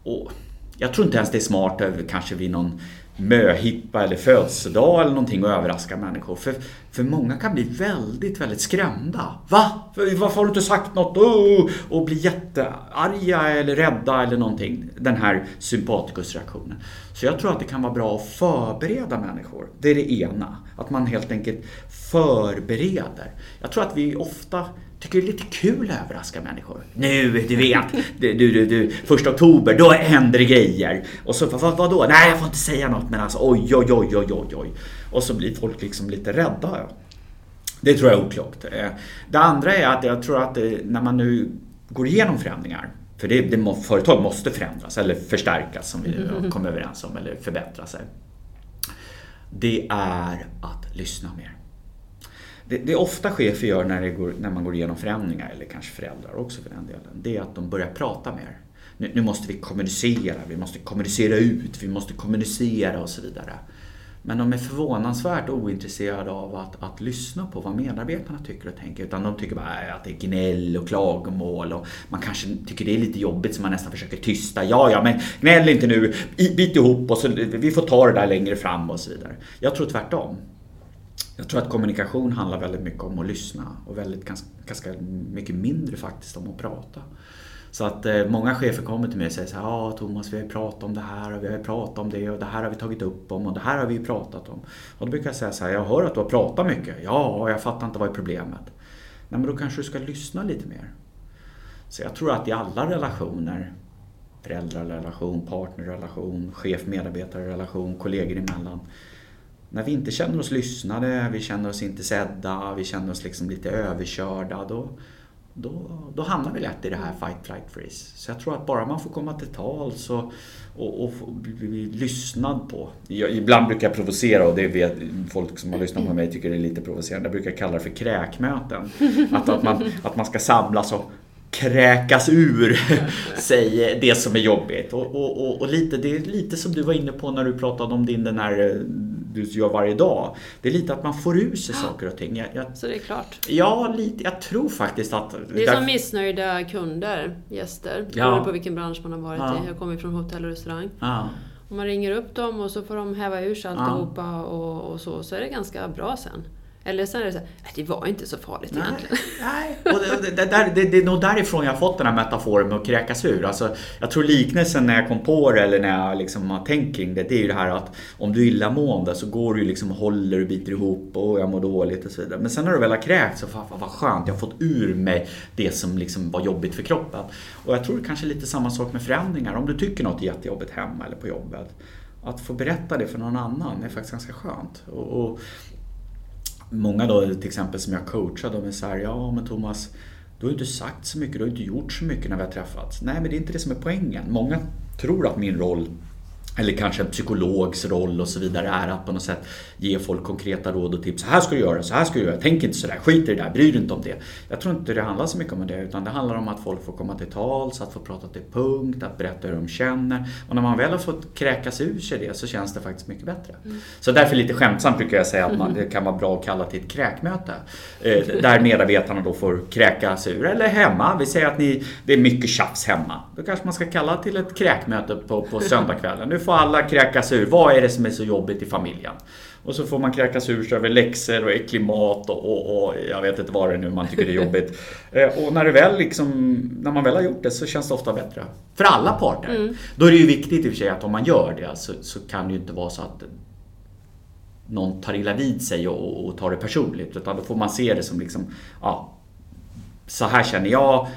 Och Jag tror inte ens det är smart kanske vid någon möhippa eller födelsedag eller någonting och överraska människor. För, för många kan bli väldigt, väldigt skrämda. Va? Varför har du inte sagt något? Oh! Och bli jättearga eller rädda eller någonting. Den här sympatikusreaktionen. Så jag tror att det kan vara bra att förbereda människor. Det är det ena. Att man helt enkelt förbereder. Jag tror att vi ofta tycker det är lite kul att överraska människor. Nu, du vet, du, du, du, första oktober, då händer det grejer. Och så, vad, vad då? Nej, jag får inte säga något, men alltså oj, oj, oj, oj, oj, oj. Och så blir folk liksom lite rädda. Det tror jag är oklokt. Eh, det andra är att jag tror att när man nu går igenom förändringar, för det, det, företag måste förändras eller förstärkas som vi mm. kom överens om, eller förbättra sig. Det är att lyssna mer det, det ofta chefer gör när, går, när, man går igenom förändringar, eller kanske föräldrar också för den delen, det är att de börjar prata mer. Nu, nu, måste vi kommunicera, vi måste kommunicera ut, vi måste kommunicera och så vidare. Men de är förvånansvärt ointresserade av att, att lyssna på vad medarbetarna tycker och tänker. Utan de tycker bara äh, att det är gnäll och klagomål och man kanske tycker det är lite jobbigt så man nästan försöker tysta. Ja, ja, men gnäll inte nu, bit ihop och så, vi får ta det där längre fram och så vidare. Jag tror tvärtom. Jag tror att kommunikation handlar väldigt mycket om att lyssna och väldigt ganska, ganska mycket mindre faktiskt om att prata. Så att eh, många chefer kommer till mig och säger så här, ja Thomas vi har pratat om det här och vi har pratat om det och det här har vi tagit upp om och det här har vi pratat om. Och då brukar jag säga så här, jag hör att du har pratat mycket. Ja, jag fattar inte vad är problemet. Nej men då kanske du ska lyssna lite mer. Så jag tror att i alla relationer, föräldrarrelation, partnerrelation, chef-medarbetarrelation, kollegor emellan, när vi inte känner oss lyssnade, vi känner oss inte sedda, vi känner oss liksom lite överkörda. Då, då, då hamnar vi lätt i det här fight, flight, freeze. Så jag tror att bara man får komma till tals och, och, och bli lyssnad på. Jag, ibland brukar jag provocera och det vet folk som har lyssnat på mig tycker det är lite provocerande. Jag brukar kalla det för kräkmöten. Att, att, man, att man ska samlas och kräkas ur [LAUGHS] sig det som är jobbigt. Och, och, och, och, lite, det är lite som du var inne på när du pratade om din den här eh, du gör varje dag. Det är lite att man får ur sig saker och ting. Jag, jag, så det är klart? Ja, lite, jag tror faktiskt att... Det är där... som missnöjda kunder, gäster. Ja. Beroende på vilken bransch man har varit ja. i. Jag kommer från hotell och restaurang. Ja. Om man ringer upp dem och så får de häva ur sig alltihopa ja. och, och så, så är det ganska bra sen. Eller sen är det så här, det var inte så farligt nej, egentligen. [LAUGHS] Nej, och det, det, det, det, det är nog därifrån jag har fått den här metaforen med att kräkas ur. Alltså, jag tror liknelsen när jag kom på det eller när jag liksom har tänkt kring det, det är ju det här att om du är illamående så går du liksom och håller och biter ihop och jag mår dåligt och så vidare. Men sen när du väl har kräkts så fan vad skönt, jag har fått ur mig det som liksom var jobbigt för kroppen. Och jag tror det kanske är lite samma sak med förändringar. Om du tycker något är jättejobbigt hemma eller på jobbet att få berätta det för någon annan är faktiskt ganska skönt. Och, och många då till exempel som jag coachar, de är så här, ja men Thomas, du har ju inte sagt så mycket, du har inte gjort så mycket när vi har träffats. Nej, men det är inte det som är poängen. Många tror att min roll eller kanske en psykologs roll och så vidare är att på något sätt ge folk konkreta råd och tips. Så här ska du göra, så här ska du göra, tänk inte sådär, skit i det där, bry dig inte om det. Jag tror inte det handlar så mycket om det, utan det handlar om att folk får komma till tals, att få prata till punkt, att berätta hur de känner. Och när man väl har fått kräkas ur sig det så känns det faktiskt mycket bättre. Mm. Så därför lite skämtsamt brukar jag säga att man, det kan vara bra att kalla till ett kräkmöte. Eh, där medarbetarna då får kräkas ur, eller hemma. Vi säger att ni, det är mycket tjafs hemma. Då kanske man ska kalla till ett kräkmöte på, på söndagskvällen. Nu får alla kräkas ur. Vad är det som är så jobbigt i familjen? Och så får man kräkas ur sig över läxor och äcklig mat och, och, och, jag vet inte vad det är nu man tycker det är jobbigt. [LAUGHS] Eh, och när, det väl liksom, när man väl har gjort det så känns det ofta bättre. För alla parter. Mm. Då är det ju viktigt i och för sig att om man gör det så, så kan det ju inte vara så att någon tar illa vid sig och, och tar det personligt. Utan då får man se det som liksom, ja, så här känner jag,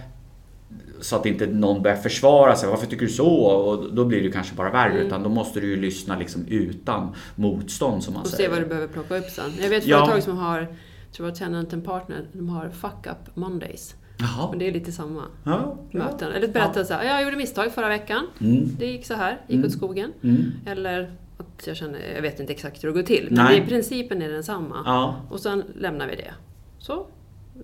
så att inte någon börjar försvara sig. Varför tycker du så? Och då blir det kanske bara värre. Mm. Utan då måste du ju lyssna liksom utan motstånd som man och säger. Och se vad du behöver plocka upp sen. Jag vet ja. företag som har, tror jag Tenant and Partner, de har Fuck Up Mondays. Jaha. Och det är lite samma ja, möten. Ja. Eller berätta ja. så här, jag gjorde misstag förra veckan. Mm. Det gick så här, gick mm. åt skogen. Mm. Eller att jag känner, jag vet inte exakt hur det går till. Men det, principen är densamma. Ja. Och sen lämnar vi det. Så,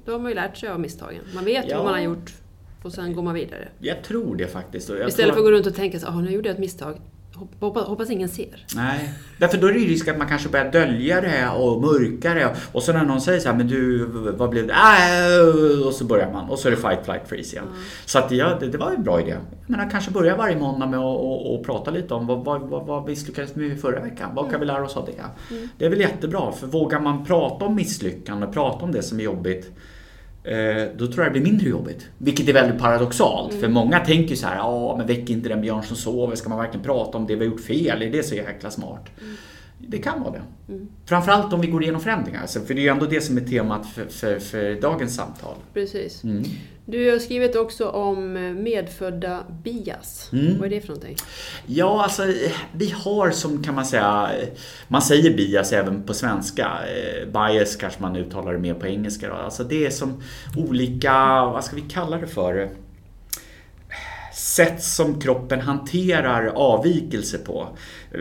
då har man ju lärt sig av misstagen. Man vet ja. vad man har gjort och sen går man vidare. Jag tror det faktiskt. Jag Istället för att gå runt och tänka så ah, nu gjorde jag ett misstag. hoppas, hoppas ingen ser. Nej, därför då är det risk att man kanske börjar dölja det och mörka det. Och så när någon säger så här, men du, vad blev det? Äh, och så börjar man och så är det fight, flight, freeze igen. Mm. Så att ja, det, det, var en bra idé. Men kanske börja varje måndag med att och, och prata lite om vad, vad, vad, vad misslyckades med förra veckan? Vad kan vi lära oss av det? Mm. Det är väl jättebra, för vågar man prata om misslyckande, prata om det som är jobbigt då tror jag det blir mindre jobbigt. Vilket är väldigt paradoxalt. Mm. För många tänker så här, ja men väck inte den björn som sover. Ska man verkligen prata om det vi har gjort fel? Är det så jäkla smart? Mm. Det kan vara det. Mm. Framförallt om vi går igenom förändringar. För det är ju ändå det som är temat för, för, för dagens samtal. Precis. Mm. Du har skrivit också om medfödda bias. Mm. Vad är det för någonting? Ja, alltså vi har som kan man säga, man säger bias även på svenska. Eh, bias kanske man uttalar det mer på engelska. Då. Alltså det är som olika, vad ska vi kalla det för? Sätt som kroppen hanterar avvikelse på.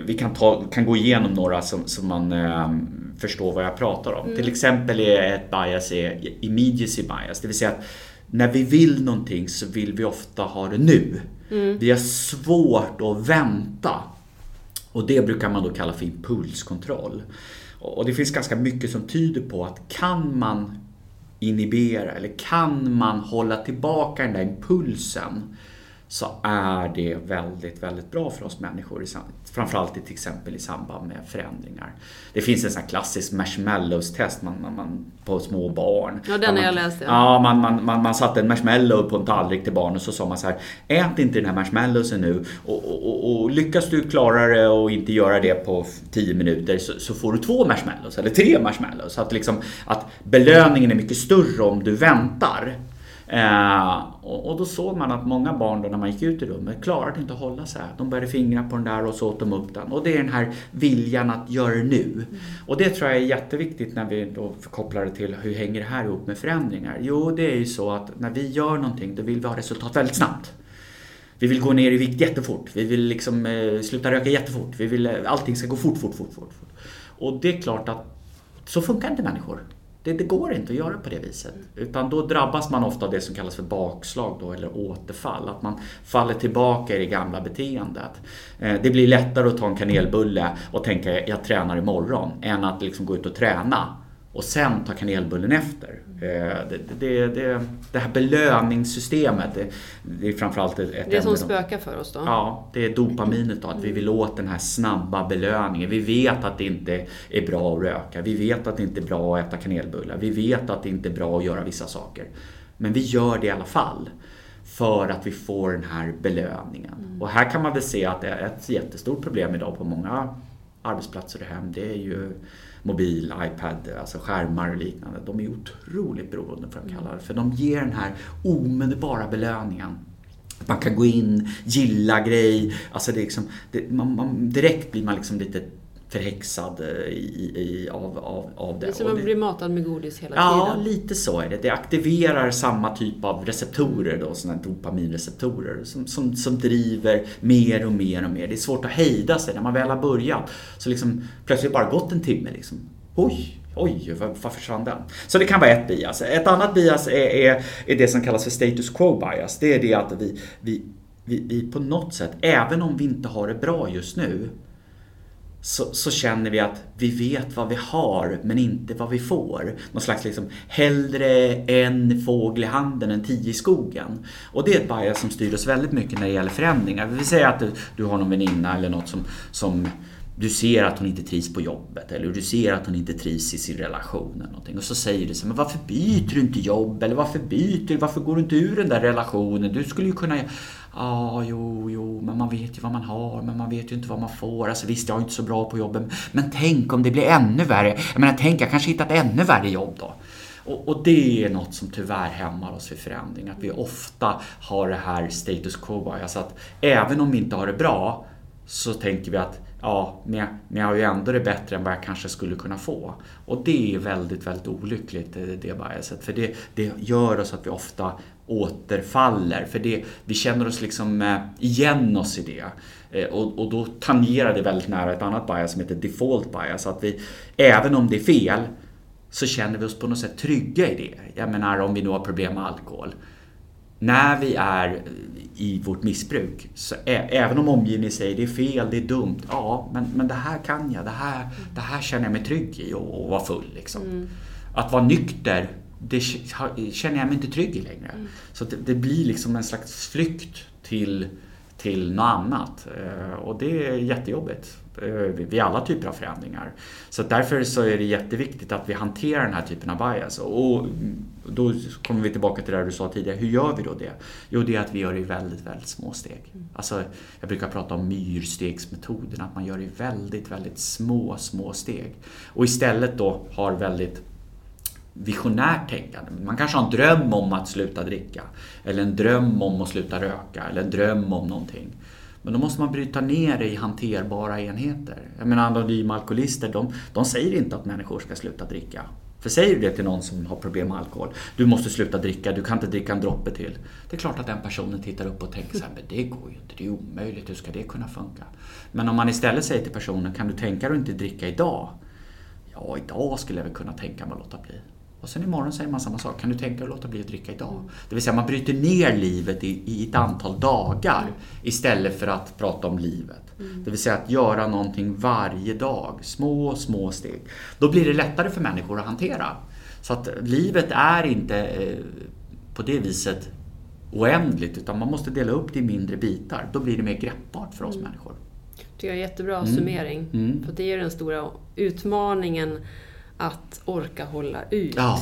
Vi kan, ta, kan gå igenom några som, som man eh, förstår vad jag pratar om. Mm. Till exempel är ett bias är immediacy bias, det vill säga att när vi vill någonting så vill vi ofta ha det nu. Mm. Vi har svårt att vänta. Och det brukar man då kalla för impulskontroll. Och det finns ganska mycket som tyder på att kan man inhibera eller kan man hålla tillbaka den där impulsen så är det väldigt, väldigt bra för oss människor. Framförallt till exempel i samband med förändringar. Det finns en sån här klassisk marshmallows-test man, man, man, på små barn. Ja, den har jag läst. Ja, ja man, man, man, man satte en marshmallow på en tallrik till barn och så sa man så här. Ät inte den här marshmallowsen nu och, och, och, och lyckas du klara det och inte göra det på 10 minuter så, så, får du två marshmallows eller tre marshmallows. Så att, liksom, att belöningen är mycket större om du väntar. Eh, och, och, då såg man att många barn då när man gick ut i rummet klarade inte att hålla sig. De började fingra på den där och så åt de upp den. Och det är den här viljan att göra det nu. Mm. Och det tror jag är jätteviktigt när vi då kopplar det till hur hänger det här ihop med förändringar? Jo, det är ju så att när vi gör någonting då vill vi ha resultat väldigt snabbt. Vi vill gå ner i vikt jättefort. Vi vill liksom eh, sluta röka jättefort. Vi vill, eh, allting ska gå fort, fort, fort, fort. Och det är klart att så funkar inte människor. Det, det, går inte att göra på det viset. Utan då drabbas man ofta av det som kallas för bakslag då, eller återfall. Att man faller tillbaka i det gamla beteendet. Eh, det blir lättare att ta en kanelbulle och tänka jag tränar imorgon än att liksom gå ut och träna och sen ta kanelbullen efter. Eh, det, det, det, det här belöningssystemet, det, det är framförallt ett Det som spökar för oss då? Ja, det är dopaminet då. Att vi vill åt den här snabba belöningen. Vi vet att det inte är bra att röka. Vi vet att det inte är bra att äta kanelbullar. Vi vet att det inte är bra att göra vissa saker. Men vi gör det i alla fall. För att vi får den här belöningen. Mm. Och här kan man väl se att det är ett jättestort problem idag på många arbetsplatser och hem. Det är ju mobil, iPad, alltså skärmar och liknande. De är otroligt beroende för att kalla det. För de ger den här omedelbara belöningen. Man kan gå in, gilla grej, alltså det är liksom, det, man, man, direkt blir man liksom lite förhäxad eh, i, i, av, av, av det. Det är som att bli matad med godis hela ja, tiden. Ja, lite så är det. Det aktiverar samma typ av receptorer, då, såna dopaminreceptorer, som, som, som driver mer och mer och mer. Det är svårt att hejda sig när man väl har börjat. Så liksom, plötsligt bara gått en timme. Liksom. Oj, Oj, vad försvann den? Så det kan vara ett bias. Ett annat bias är, är, är det som kallas för status quo bias. Det är det att vi, vi, vi, vi på något sätt, även om vi inte har det bra just nu, så, så, känner vi att vi vet vad vi har men inte vad vi får. Någon slags liksom, hellre en fågel i handen än tio i skogen. Och det är ett bias som styr oss väldigt mycket när det gäller förändringar. Vi säger att du, du har någon väninna eller något som, som du ser att hon inte trivs på jobbet eller du ser att hon inte trivs i sin relation eller någonting. Och så säger du så här, men varför byter du inte jobb? Eller varför byter du? Varför går du inte ur den där relationen? Du skulle ju kunna Ja, jo, jo, men man vet ju vad man har, men man vet ju inte vad man får. Alltså visst, jag är inte så bra på jobbet, men tänk om det blir ännu värre. Jag menar, tänk, jag kanske hittar ett ännu värre jobb då. Och, och, det är något som tyvärr hämmar oss vid förändring. Att vi ofta har det här status quo Alltså Att även om vi inte har det bra så tänker vi att ja, men jag, men jag har ju ändå det bättre än vad jag kanske skulle kunna få. Och det är väldigt, väldigt olyckligt, det, det biaset. För det, det gör oss att vi ofta återfaller. För det, vi känner oss liksom eh, igen oss i det. Eh, och, och då tangerar det väldigt nära ett annat bias som heter default bias. Att vi, även om det är fel, så känner vi oss på något sätt trygga i det. Jag menar om vi nu har problem med alkohol när vi är i vårt missbruk, så ä- även om omgivningen säger det är fel, det är dumt. Ja, men, men det här kan jag, det här, det här känner jag mig trygg i och, och vara full. Liksom. Att vara nykter, det känner jag mig inte trygg i längre. Så det, det blir liksom en slags flykt till, till något annat. Eh, Och det är jättejobbigt vid alla typer av förändringar. Så därför så är det jätteviktigt att vi hanterar den här typen av bias. Och då kommer vi tillbaka till det du sa tidigare. Hur gör vi då det? Jo, det är att vi gör det i väldigt, väldigt små steg. Alltså, jag brukar prata om myrstegsmetoden, att man gör det i väldigt, väldigt små, små steg. Och istället då har väldigt visionärt tänkande. Man kanske har en dröm om att sluta dricka. Eller en dröm om att sluta röka. Eller en dröm om någonting. Men då måste man bryta ner det i hanterbara enheter. Jag menar anonyma alkoholister, de, de säger inte att människor ska sluta dricka. För säger du det till någon som har problem med alkohol, du måste sluta dricka, du kan inte dricka en droppe till. Det är klart att den personen tittar upp och tänker så här, men det går ju inte, det är omöjligt, hur ska det kunna funka? Men om man istället säger till personen, kan du tänka dig att inte dricka idag? Ja, idag skulle jag väl kunna tänka mig att låta bli. Och sen imorgon säger man samma sak. Kan du tänka dig att låta bli att dricka idag? Det vill säga man bryter ner livet i, i ett antal dagar istället för att prata om livet. Det vill säga att göra någonting varje dag. Små, små steg. Då blir det lättare för människor att hantera. Så att livet är inte eh, på det viset oändligt utan man måste dela upp det i mindre bitar. Då blir det mer greppbart för oss människor. tycker jag är jättebra summering. Mm. För det är den stora utmaningen att orka hålla ut. Ja.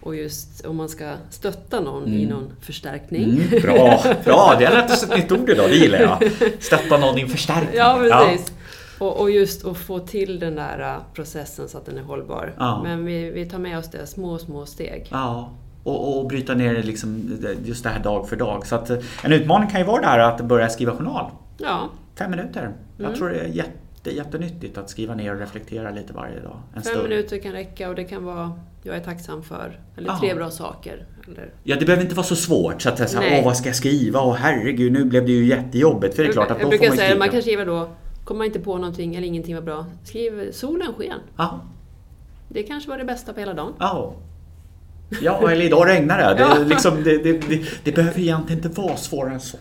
Och just om man ska stötta någon i någon förstärkning. Mm, bra, [LAUGHS] bra, det har lärt oss ett nytt ord idag, det gillar jag. Stötta någon i en förstärkning. Ja, precis. Och, och just att få till den där äh, processen så att den är hållbar. Ja. Men vi, vi tar med oss det, små, små steg. Ja, och, och bryta ner liksom, just det här dag för dag. Så att, en utmaning kan ju vara det här att börja skriva journal. Ja, Fem minuter. Mm. Jag tror det är jätte, jättenyttigt att skriva ner och reflektera lite varje dag. En fem stund. minuter kan räcka och det kan vara jag är tacksam för. Eller Ja. tre bra saker. Eller, Ja, det behöver inte vara så svårt så att jag säger åh vad ska jag skriva? Åh herregud, nu blev det ju jättejobbigt. För det är klart att jag brukar man säga, skriva. man kan skriva då, kommer man inte på någonting eller ingenting var bra, skriv solen sken. Ja, Det kanske var det bästa på hela dagen. ja. Ja, eller idag regnar det. Det, är [LAUGHS] liksom, det, det, det. det behöver egentligen inte vara svårare än så.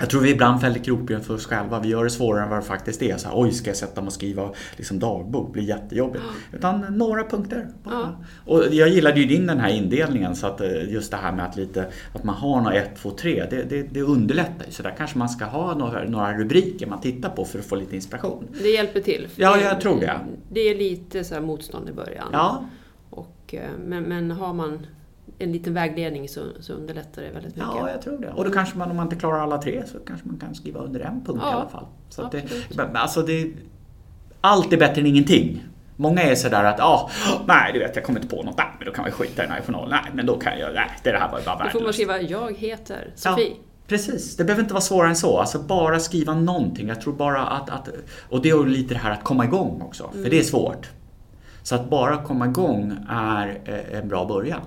Jag tror vi ibland fäller krokben för oss själva. Vi gör det svårare än vad det faktiskt är. Så här, Oj, ska jag sätta mig och skriva liksom dagbok? Det blir jättejobbigt. Utan några punkter. Ja. Och jag gillade ju din den här indelningen. Så att eh, just det här med att, lite, att man har några 1, 2, 3. Det, det, det underlättar ju. Så där kanske man ska ha några, några rubriker man tittar på för att få lite inspiration. Det hjälper till. Ja, det- jag tror det. Det är lite så här motstånd i början. Ja, Och, eh, men, men har man en liten vägledning så, så underlättar det väldigt mycket. Ja, jag tror det. Och då kanske man, om man inte klarar alla tre, så kanske man kan skriva under en punkt Ja, i alla fall. Så att det, alltså det, allt är bättre än ingenting. Många är sådär att, ja, nej du vet jag kommer inte på något, nej men då kan vi skita i den här journalen, nej men då kan jag, nej det här var ju bara Då får man värdelöst. skriva Jag heter Sofie. Precis, det behöver inte vara svårare än så. Alltså bara skriva någonting. Jag tror bara att, att och det är lite det här att komma igång också, för det är svårt. Så att bara komma igång är eh, en bra början.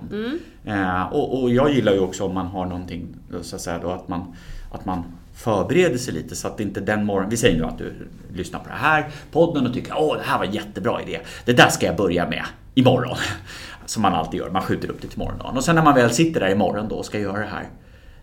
Eh, och, och jag gillar ju också om man har någonting, så att säga då, att man, att man förbereder sig lite så att inte den morgon, vi säger nu att du lyssnar på det här podden och tycker åh det här var en jättebra idé, det där ska jag börja med imorgon. [LAUGHS] Som man alltid gör, man skjuter upp det till morgondagen. Och sen när man väl sitter där imorgon då och ska göra det här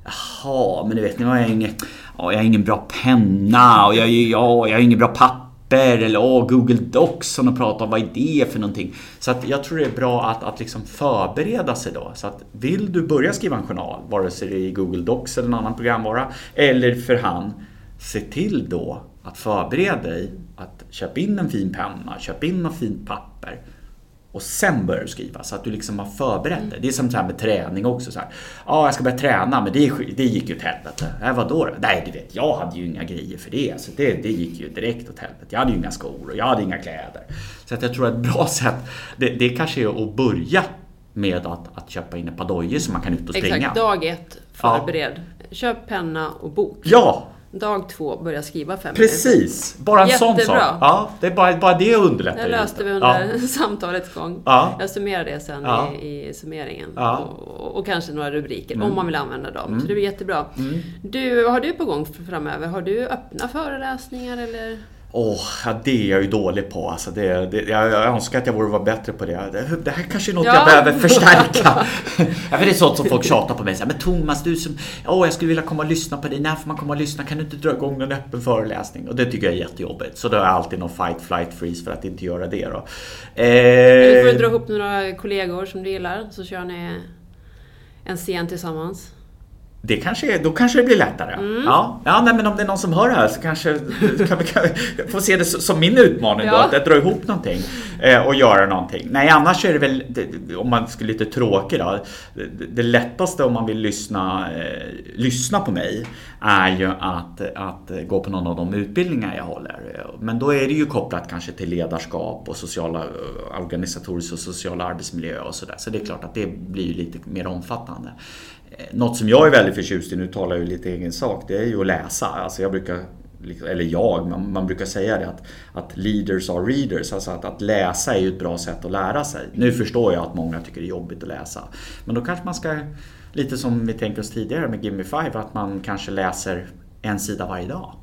Jaha, men du vet, nu har jag ingen, ja, jag har ingen bra penna och jag, ja, jag har ingen bra papper eller oh, Google Docs som de pratar om, vad är det för någonting? Så att jag tror det är bra att, att liksom förbereda sig då. Så att vill du börja skriva en journal, vare sig det är i Google Docs eller en annan programvara, eller för hand, se till då att förbereda dig att köpa in en fin penna, köp in något fint papper och sen börjar du skriva så att du liksom har förberett dig. Det är som så här med träning också. Ja, jag ska börja träna men det, det gick ju åt helvete. Äh, vadå då? Nej, du vet, jag hade ju inga grejer för det. Så det, det gick ju direkt åt helvete. Jag hade ju inga skor och jag hade inga kläder. Så att jag tror att ett bra [LAUGHS] sätt, det, det kanske är att börja med att, att köpa in ett par dojor så man kan ut och springa. Exakt, dag ett, förbered. Köp penna och bok. Ja, Dag två, börja skriva fem minuter. precis. Bara en sån sak. Jättebra. Ja, det är bara, bara det underlättar Det löste vi under Ja. [LAUGHS] samtalets gång. Ja. Jag summerar det sen Ja. i, i summeringen. Ja. Och, och kanske några rubriker Mm. om man vill använda dem. Så det blir jättebra. Du, vad har du på gång framöver? Har du öppna föreläsningar eller? Åh, ja, det är jag ju dålig på. Alltså det, det, jag, jag önskar att jag vore vara bättre på det. Det, det här kanske är något Ja. jag behöver förstärka. [LAUGHS] ja, för det är sånt som folk tjatar på mig. Så här, men Thomas, du som... Åh, jag skulle vilja komma och lyssna på dig. När får man komma och lyssna? Kan du inte dra igång någon öppen föreläsning? Och det tycker jag är jättejobbigt. Så då har jag alltid någon fight, flight, freeze för att inte göra det då. Eller får du Eh, dra ihop några kollegor som du gillar så kör ni en scen tillsammans. Det kanske, då kanske det blir lättare. Ja, ja nej, men om det är någon som hör det här så kanske [LAUGHS] kan vi kan vi få se det som min utmaning då, Ja. att, att dra ihop någonting eh, och göra någonting. Nej, annars är det väl, det, om man skulle lite tråkig då, det, det lättaste om man vill lyssna, eh, lyssna på mig är ju att, att gå på någon av de utbildningar jag håller. Men då är det ju kopplat kanske till ledarskap och sociala, eh, organisatorisk och social arbetsmiljö och sådär. Så det är klart att det blir lite mer omfattande. Något som jag är väldigt förtjust i, nu talar jag ju lite egen sak, det är ju att läsa. Alltså jag brukar, eller jag, man, man brukar säga det att, att leaders are readers. Alltså att, att läsa är ju ett bra sätt att lära sig. Nu förstår jag att många tycker det är jobbigt att läsa. Men då kanske man ska, lite som vi tänkte oss tidigare med Gimme Five, att man kanske läser en sida varje dag.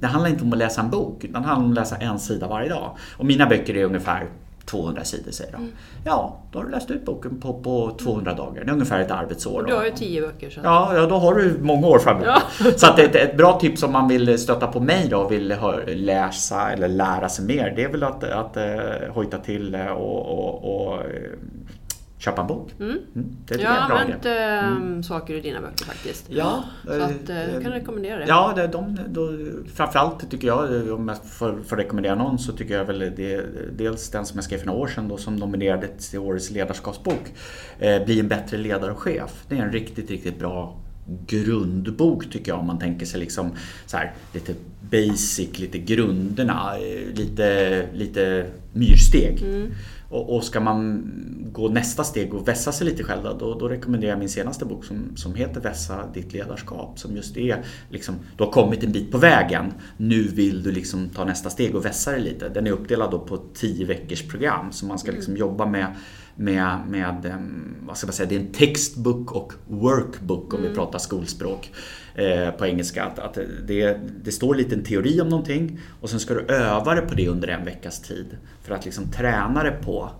Det handlar inte om att läsa en bok, utan det handlar om att läsa en sida varje dag. Och mina böcker är ungefär 200 sidor säger de. Ja, då har du läst ut boken på, på 200 dagar. Det är ungefär ett arbetsår. Och du då. har ju tio böcker. Så. Ja, ja, då har du många år framöver. Ja. [LAUGHS] Så att ett, ett bra tips om man vill stötta på mig då och vill hö- läsa eller lära sig mer, det är väl att, att uh, hojta till eh, och, och, och eh, köpa en bok. Mm. Det tycker Jag har använt eh, saker i dina böcker faktiskt. Ja, Så att, eh, jag kan rekommendera det. Ja, det, de, då, framförallt tycker jag, om jag får, får rekommendera någon, så tycker jag väl det, dels den som jag skrev för några år sedan då, som nominerades till årets ledarskapsbok, eh, Bli en bättre ledare och chef. Det är en riktigt, riktigt bra grundbok tycker jag om man tänker sig liksom så här, lite basic, lite grunderna, eh, lite, lite myrsteg. Och, och ska man gå nästa steg och vässa sig lite själv då, då, rekommenderar jag min senaste bok som, som heter Vässa ditt ledarskap. Som just är liksom, du har kommit en bit på vägen. Nu vill du liksom ta nästa steg och vässa dig lite. Den är uppdelad då på 10 veckors program. Så man ska liksom jobba med med, med vad ska man säga, det är en textbook och workbook om vi pratar skolspråk eh, på engelska. Att, att det, det står lite en teori om någonting och sen ska du öva dig på det under en veckas tid. För att liksom träna dig på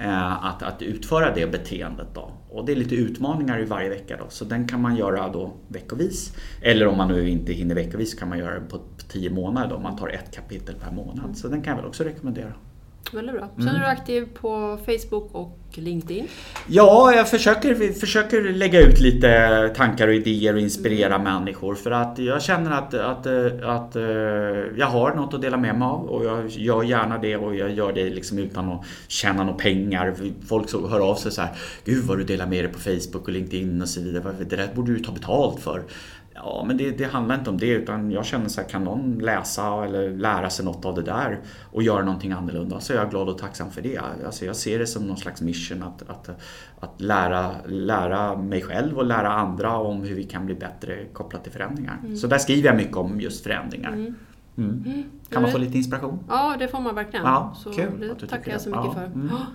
eh, att, att utföra det beteendet. Då. Och det är lite utmaningar i varje vecka då. Så den kan man göra då veckovis. Eller om man nu inte hinner veckovis kan man göra den på, på tio månader då. Om man tar ett kapitel per månad. Så den kan jag väl också rekommendera. Väldigt bra. Mm. Sen är du aktiv på Facebook och LinkedIn. Ja, jag försöker, försöker lägga ut lite tankar och idéer och inspirera människor för att jag känner att, att, att eh, jag har något att dela med mig av och jag gör gärna det och jag gör det liksom utan att tjäna några pengar. Folk så hör av sig så här Gud vad du delar med dig på Facebook och LinkedIn och så vidare. Det där borde du ta betalt för. Ja, men det, det handlar inte om det utan jag känner så här, kan någon läsa eller lära sig något av det där och göra någonting annorlunda så är jag glad och tacksam för det. Alltså jag ser det som någon slags mission att, att, att lära, lära mig själv och lära andra om hur vi kan bli bättre kopplat till förändringar. Så där skriver jag mycket om just förändringar. Mm. Kan man få lite inspiration? Ja, det får man verkligen. Ja, så kul det att tackar jag så mycket Ja, för. mm. Ja. [GASPS]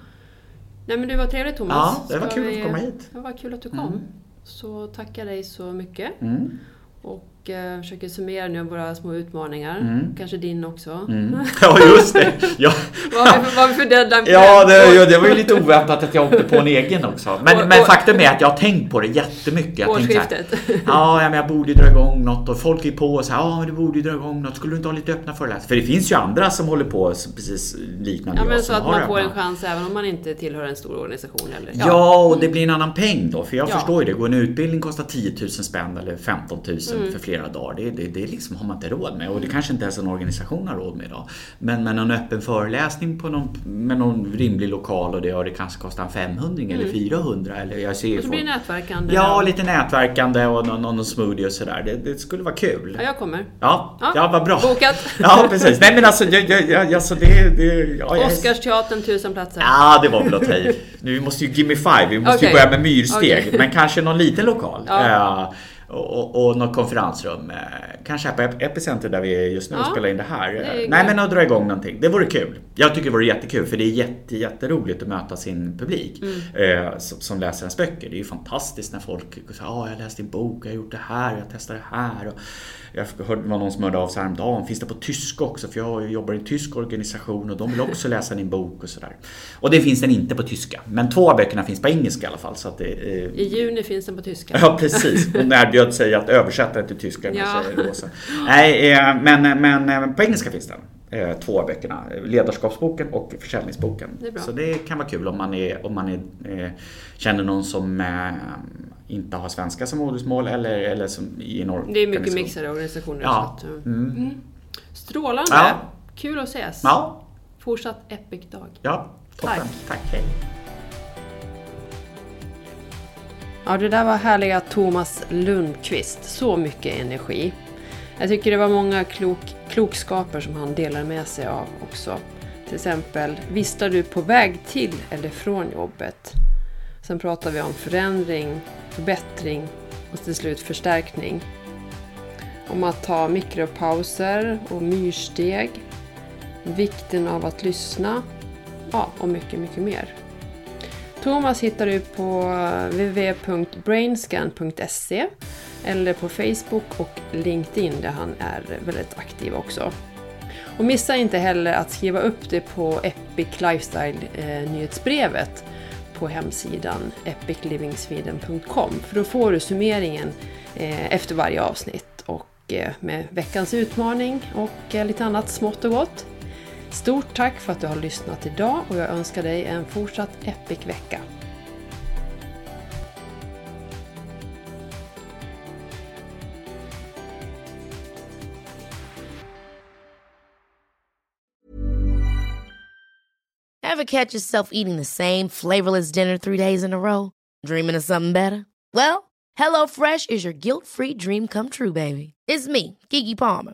Nej men det var trevligt Thomas. Ja, det var Ska kul att vi- få komma hit. Det var kul att du kom. Så tackar dig så mycket. Mm. Och eh, försöker summera nu våra små utmaningar. Mm. Kanske din också. Mm. [LAUGHS] Ja, just det! Ja. [LAUGHS] vad har vi för, deadline Ja, det, ja, det var ju lite oväntat att jag åkte på en egen också. Men, Och- men och- faktum är att jag har tänkt på det jättemycket. Jag så här, Årsskiftet. [LAUGHS] Ja, ja, men jag borde ju dra igång något och folk är på och här, ja men du borde ju dra igång något. Skulle du inte ha lite öppna föreläsningar? För det finns ju andra som håller på precis liknande Ja, men jag så att man får en chans även om man inte tillhör en stor organisation. Eller, Ja. och det blir en annan peng då. För jag Ja. förstår ju det. Går en utbildning kostar 10 000 spänn eller 15 000 Mm. för flera dagar. Det, det, det liksom har man inte råd med. Och det kanske inte ens en organisation har råd med idag. Men, men en öppen föreläsning på någon, med någon rimlig lokal och det, och det kanske kostar en 500 eller 400. Eller jag ser ju Mm. Och så blir det nätverkande. Ja, lite nätverkande och någon, någon smoothie och sådär. Det, det skulle vara kul. Ja, jag kommer. Ja, Ja, ja vad bra. bokat. [LAUGHS] Ja, precis. Nej men alltså, jag, jag, jag, alltså det... det ja, jag, Oscarsteatern, tusen platser. Ja, det var väl att ta i. Nu måste ju Gimme Five, vi måste ju Okej. börja med myrsteg. Okej. Men kanske någon liten lokal. Ja. Eh, och, och, och något konferensrum. Eh, kanske här på Ep- Epicenter där vi är just nu och Ja, spelar in det här. det Eh, Nej men att dra igång någonting. Det vore kul. Jag tycker det vore jättekul för det är jätte, jätteroligt att möta sin publik. Mm. Eh, som, som läser ens böcker. Det är ju fantastiskt när folk säger ja jag har läst din bok, jag har gjort det här, jag testar det här. Och, Jag hörde var någon som hörde av sig häromdagen. Finns det på tyska också? För jag jobbar i en tysk organisation och de vill också [LAUGHS] läsa din bok och sådär. Och det finns den inte på tyska. Men två av böckerna finns på engelska i alla fall. Så att det, eh... I juni finns den på tyska. Ja precis. Hon [LAUGHS] erbjöd sig att översätta den till tyska. [LAUGHS] Ja. Nej, eh, men, men eh, på engelska finns den. Eh, två av böckerna. Ledarskapsboken och försäljningsboken. Det så det kan vara kul om man, är, om man är, känner någon som inte har svenska som modersmål eller, eller som i en Det är mycket mixade organisationer. Ja. Så att, mm. Mm. Strålande! Ja. Kul att ses! Ja. Fortsatt epic-dag. Ja, toppen. Tack. Tack, hej. Ja, det där var härliga Thomas Lundqvist. Så mycket energi. Jag tycker det var många klok, klokskaper som han delade med sig av också. Till exempel, vistar du på väg till eller från jobbet? Sen pratar vi om förändring, förbättring och till slut förstärkning. Om att ta mikropauser och myrsteg. Vikten av att lyssna. Ja, och mycket, mycket mer. Thomas hittar du på www.brainscan.se eller på Facebook och LinkedIn där han är väldigt aktiv också. Och missa inte heller att skriva upp det på Epic Lifestyle eh, nyhetsbrevet på hemsidan epiclivingsweden.com för då får du summeringen eh, efter varje avsnitt och eh, med veckans utmaning och lite annat smått och gott. Stort tack för att du har lyssnat idag och jag önskar dig en fortsatt epic vecka. Have catch yourself eating the same flavorless dinner three days in a row? Dreaming of something better? Well, HelloFresh is your guilt-free dream come true, baby. It's me, Gigi Palmer.